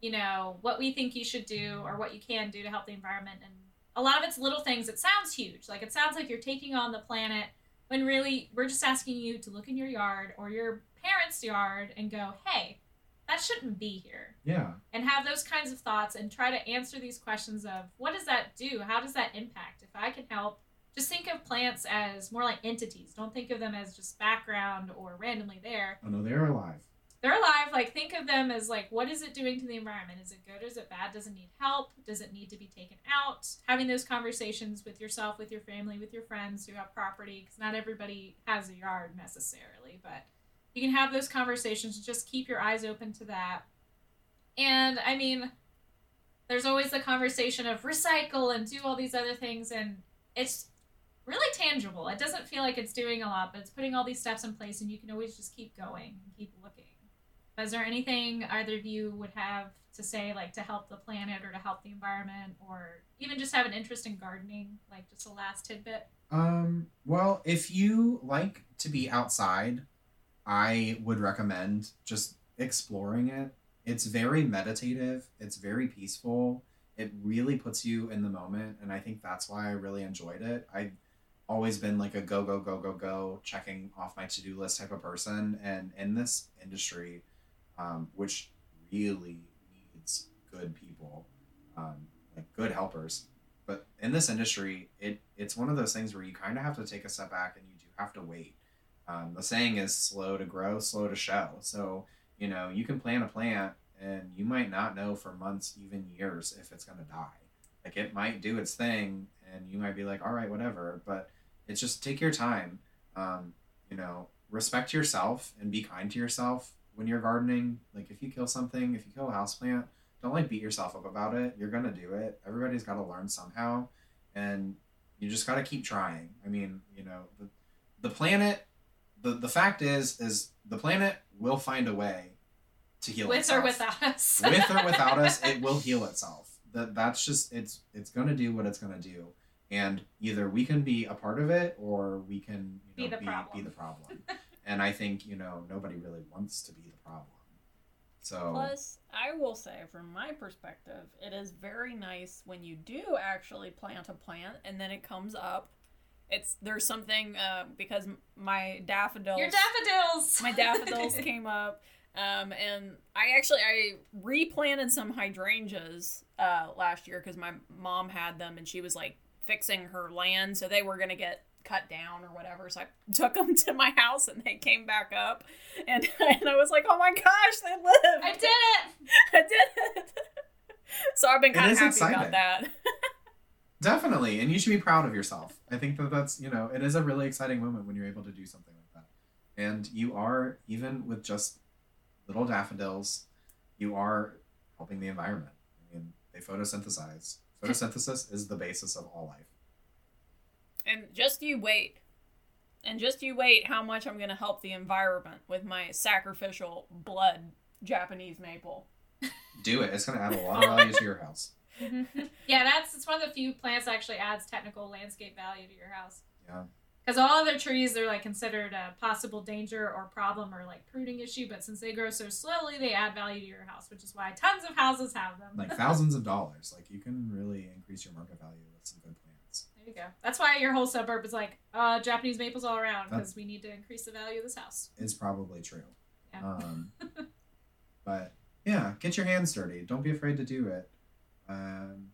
you know, what we think you should do or what you can do to help the environment. And a lot of it's little things. It sounds huge. Like, it sounds like you're taking on the planet when really we're just asking you to look in your yard or your parents' yard and go, hey, that shouldn't be here. Yeah. And have those kinds of thoughts and try to answer these questions of what does that do? How does that impact? If I can help, just think of plants as more like entities. Don't think of them as just background or randomly there. Oh no, they're alive. They're alive. Like think of them as like what is it doing to the environment? Is it good? Is it bad? Does it need help? Does it need to be taken out? Having those conversations with yourself, with your family, with your friends who have property, because not everybody has a yard necessarily, but you can have those conversations. Just keep your eyes open to that. And I mean, there's always the conversation of recycle and do all these other things, and it's really tangible. It doesn't feel like it's doing a lot, but it's putting all these steps in place, and you can always just keep going and keep looking. Is there anything either of you would have to say, like to help the planet or to help the environment, or even just have an interest in gardening, like just a last tidbit? Um, well, if you like to be outside, I would recommend just exploring it. It's very meditative, it's very peaceful. It really puts you in the moment, and I think that's why I really enjoyed it. I've always been like a go, go, go, go, go, checking off my to do list type of person. And in this industry, um, which really needs good people, um, like good helpers, but in this industry it it's one of those things where you kind of have to take a step back and you do have to wait. Um, the saying is slow to grow slow to show. So you know you can plant a plant and you might not know for months even years if it's going to die. Like it might do its thing and you might be like all right whatever but it's just take your time um, you know respect yourself and be kind to yourself when you're gardening like if you kill something if you kill a house plant don't like beat yourself up about it. You're gonna do it. Everybody's got to learn somehow, and you just got to keep trying. I mean, you know, the, the planet. The, the fact is is the planet will find a way to heal itself. With itself. or without us. with or without us <laughs> it will heal itself that that's just it's it's gonna do what it's gonna do and either we can be a part of it or we can you Be the be, problem. be the problem and i think you know nobody really wants to be the problem so Plus, I will say, from my perspective, it is very nice when you do actually plant a plant and then it comes up. It's there's something uh, because my daffodils, Your daffodils. my daffodils <laughs> came up, um, and I actually I replanted some hydrangeas uh, last year because my mom had them and she was like fixing her land, so they were gonna get cut down or whatever. So I <laughs> took them to my house and they came back up, and <laughs> and I was like, oh my gosh, they lived! I did it. <laughs> I did it. so I've been kind of happy exciting. about that. Definitely, and you should be proud of yourself. I think that that's you know it is a really exciting moment when you're able to do something like that, and you are even with just little daffodils, you are helping the environment. I mean, they photosynthesize. Photosynthesis is the basis of all life. And just you wait. And just you wait how much I'm going to help the environment with my sacrificial blood Japanese maple. Do it. It's going to add a lot of <laughs> value to your house. <laughs> Yeah, that's it's one of the few plants that actually adds technical landscape value to your house. Yeah. Because all other trees, they're like considered a possible danger or problem or like pruning issue, but since they grow so slowly, they add value to your house, which is why tons of houses have them. Like thousands of dollars. Like you can really increase your market value with some good plants. there you go. That's why your whole suburb is like uh, Japanese maples all around because we need to increase the value of this house. It's probably true. Yeah. Um, <laughs> but yeah, get your hands dirty. Don't be afraid to do it. Um,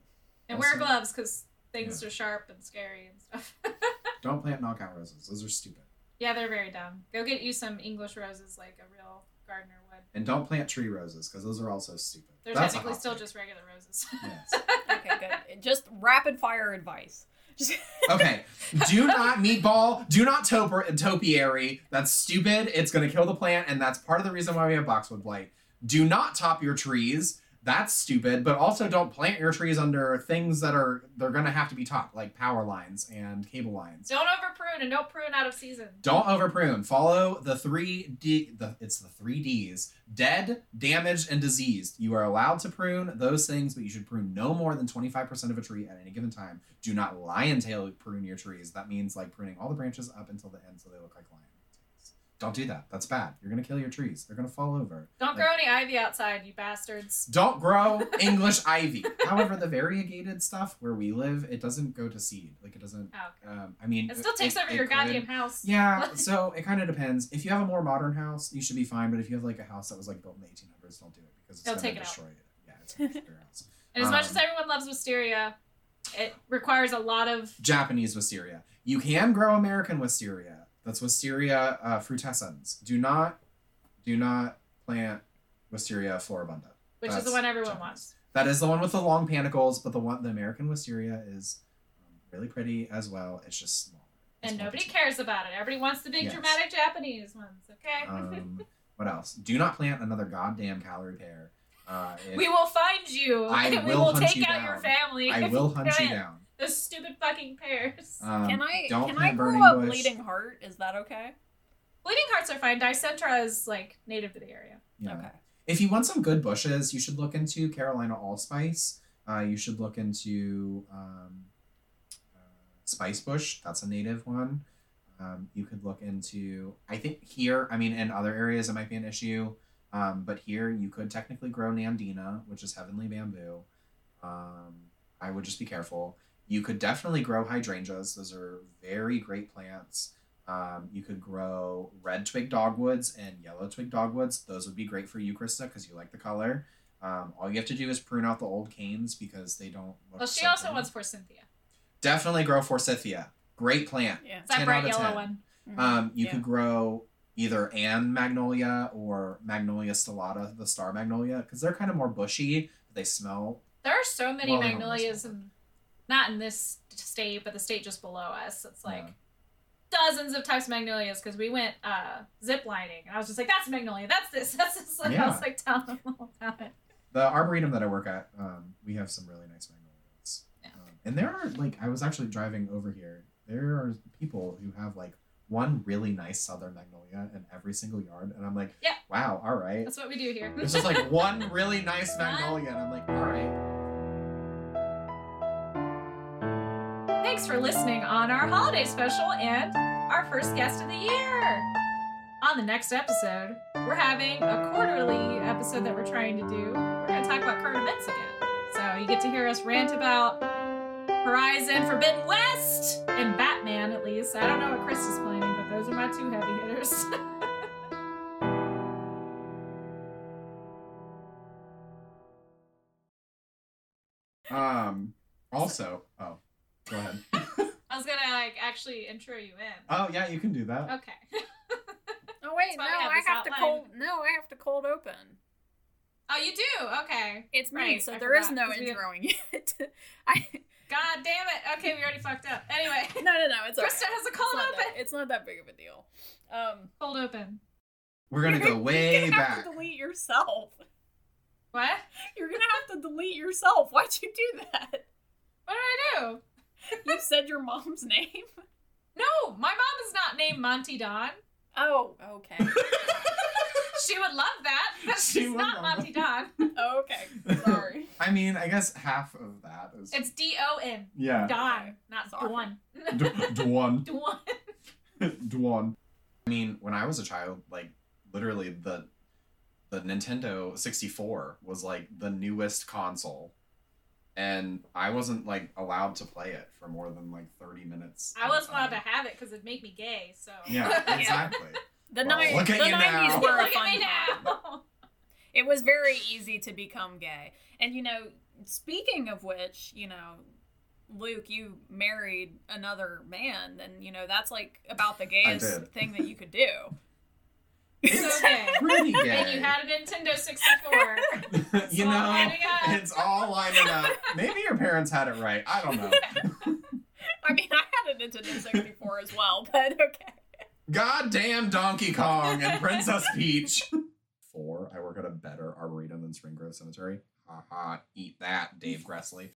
and wear gloves because things are sharp and scary and stuff. <laughs> Don't plant knockout roses. Those are stupid. yeah, they're very dumb. Go get you some English roses like a real gardener would. And don't plant tree roses because those are also stupid. They're That's technically still take. just regular roses. Yes. <laughs> <laughs> Okay, good. Just rapid fire advice. <laughs> Okay. Do not meatball. Do not toper topiary. That's stupid. It's gonna kill the plant, and that's part of the reason why we have boxwood blight. Do not top your trees. That's stupid. But also don't plant your trees under things that are they're gonna have to be topped, like power lines and cable lines. don't over prune and don't prune out of season. Don't over prune. Follow the three D. The it's the three Ds: dead, damaged, and diseased. You are allowed to prune those things, but you should prune no more than twenty five percent of a tree at any given time. Do not lion tail prune your trees. That means like pruning all the branches up until the end, so they look like lion tails. Don't do that. That's bad. You're gonna kill your trees. They're gonna fall over. Don't Like- grow any ivy outside, you bastards. Don't grow <laughs> English ivy. However, the variegated stuff where we live, it doesn't go to seed. Like it doesn't. Oh, okay. Um, I mean, It still takes over it your goddamn house. Yeah, <laughs> so it kind of depends. If you have a more modern house, you should be fine. But if you have like a house that was like built in the 1800s, don't do it because it's They'll gonna take destroy it. Yeah, it's gonna your house. <laughs> And as much Um, as everyone loves wisteria, it requires a lot of Japanese wisteria. You can grow American wisteria. That's wisteria uh, frutescens. Do not, do not plant wisteria floribunda. which is the one everyone Japanese. wants. That is the one with the long panicles, but the one the American wisteria is um, really pretty as well. It's just smaller. It's And nobody petite. cares about it. Everybody wants the big Yes. dramatic Japanese ones, okay? Um, <laughs> what else? Do not plant another goddamn Callery pear. Uh, we will find you I <laughs> we will will hunt take you out your family. I will hunt you <laughs> down. Those stupid fucking pears. <laughs> Um, Can I can I grow burning a bush. bleeding heart? Is that okay? Bleeding hearts are fine. Dicentra is like native to the area. Yeah. Okay. If you want some good bushes, you should look into Carolina allspice. Uh, you should look into um, uh, spice bush. That's a native one. Um, you could look into. I think here. I mean, in other areas, it might be an issue. Um, but here, you could technically grow nandina, which is heavenly bamboo. Um, I would just be careful. You could definitely grow hydrangeas. Those are very great plants. Um, you could grow red twig dogwoods and yellow twig dogwoods. Those would be great for you, Krista, because you like the color. Um, all you have to do is prune out the old canes because they don't look. Well, she so also pretty. wants forsythia. definitely grow forsythia. Great plant. Yeah. It's that bright out of yellow 10. one. Mhm. Um, you Yeah. could grow either Ann magnolia or Magnolia stellata, the star magnolia, because they're kind of more bushy. But they smell. There are so many Well, magnolias, listen. Not in this state, but the state just below us. It's like Yeah. dozens of types of magnolias because we went uh, zip lining, and I was just like, "That's a magnolia. That's this. <laughs> That's this." Like, I Yeah. was like telling them all about it. The arboretum that I work at, um, we have some really nice magnolias. Yeah. Um, and there are like I was actually driving over here. There are people who have like one really nice southern magnolia in every single yard, and I'm like, Yeah. wow, all right. That's what we do here. It's just like <laughs> one really nice magnolia, and I'm like, all right. Thanks for listening on our holiday special and our first guest of the year. On the next episode, we're having a quarterly episode that we're trying to do. We're going to talk about current events again. So you get to hear us rant about Horizon Forbidden West and Batman, at least. I don't know what Chris is planning, but those are my two heavy hitters. <laughs> Um. Also, oh, go ahead. <laughs> I was going to like actually intro you in. Oh yeah, you can do that. Okay. <laughs> Oh wait, no, why have I have to cold. No, I have to cold open. Oh, you do? Okay. It's me, Right, so I there is forgot, no 'cause we have- introing yet. <laughs> I God damn it. Okay, we already fucked up. Anyway, no, no, no. It's okay. Krista has a cold not open. that- it's not that big of a deal. Um, Cold open. We're gonna go you're way gonna back. have to delete yourself. What? You're gonna have to delete yourself. Why'd you do that? What did I do? You said your mom's name. No, my mom is not named Monty Don. Oh, okay. She would love that, but She she's would not love Monty Don. Okay. Sorry. <laughs> I mean, I guess half of that is. It's D O N. yeah. Don, not Sorry. Dwan. D- Dwan. Dwan. Dwan. I mean, when I was a child, like literally the the Nintendo 64 was like the newest console. And I wasn't like allowed to play it for more than like 30 minutes. I wasn't allowed to have it because it'd make me gay. So Yeah, <laughs> exactly. <laughs> The, Well, ni- look at the you 90s now. were a Look fun at me time. now. <laughs> It was very easy to become gay. And you know, speaking of which, you know, Luke, you married another man, and you know that's like about the gayest thing that you could do. It's gay. pretty gay. And you had a Nintendo 64. <laughs> you know, lining it's all lining up. Maybe your parents had it right. I don't know. <laughs> I mean, I had a Nintendo 64 as well, but okay. Goddamn Donkey Kong and Princess Peach. <laughs> Four, I work at a better arboretum than Spring Grove Cemetery. Haha, eat that, Dave Gressley.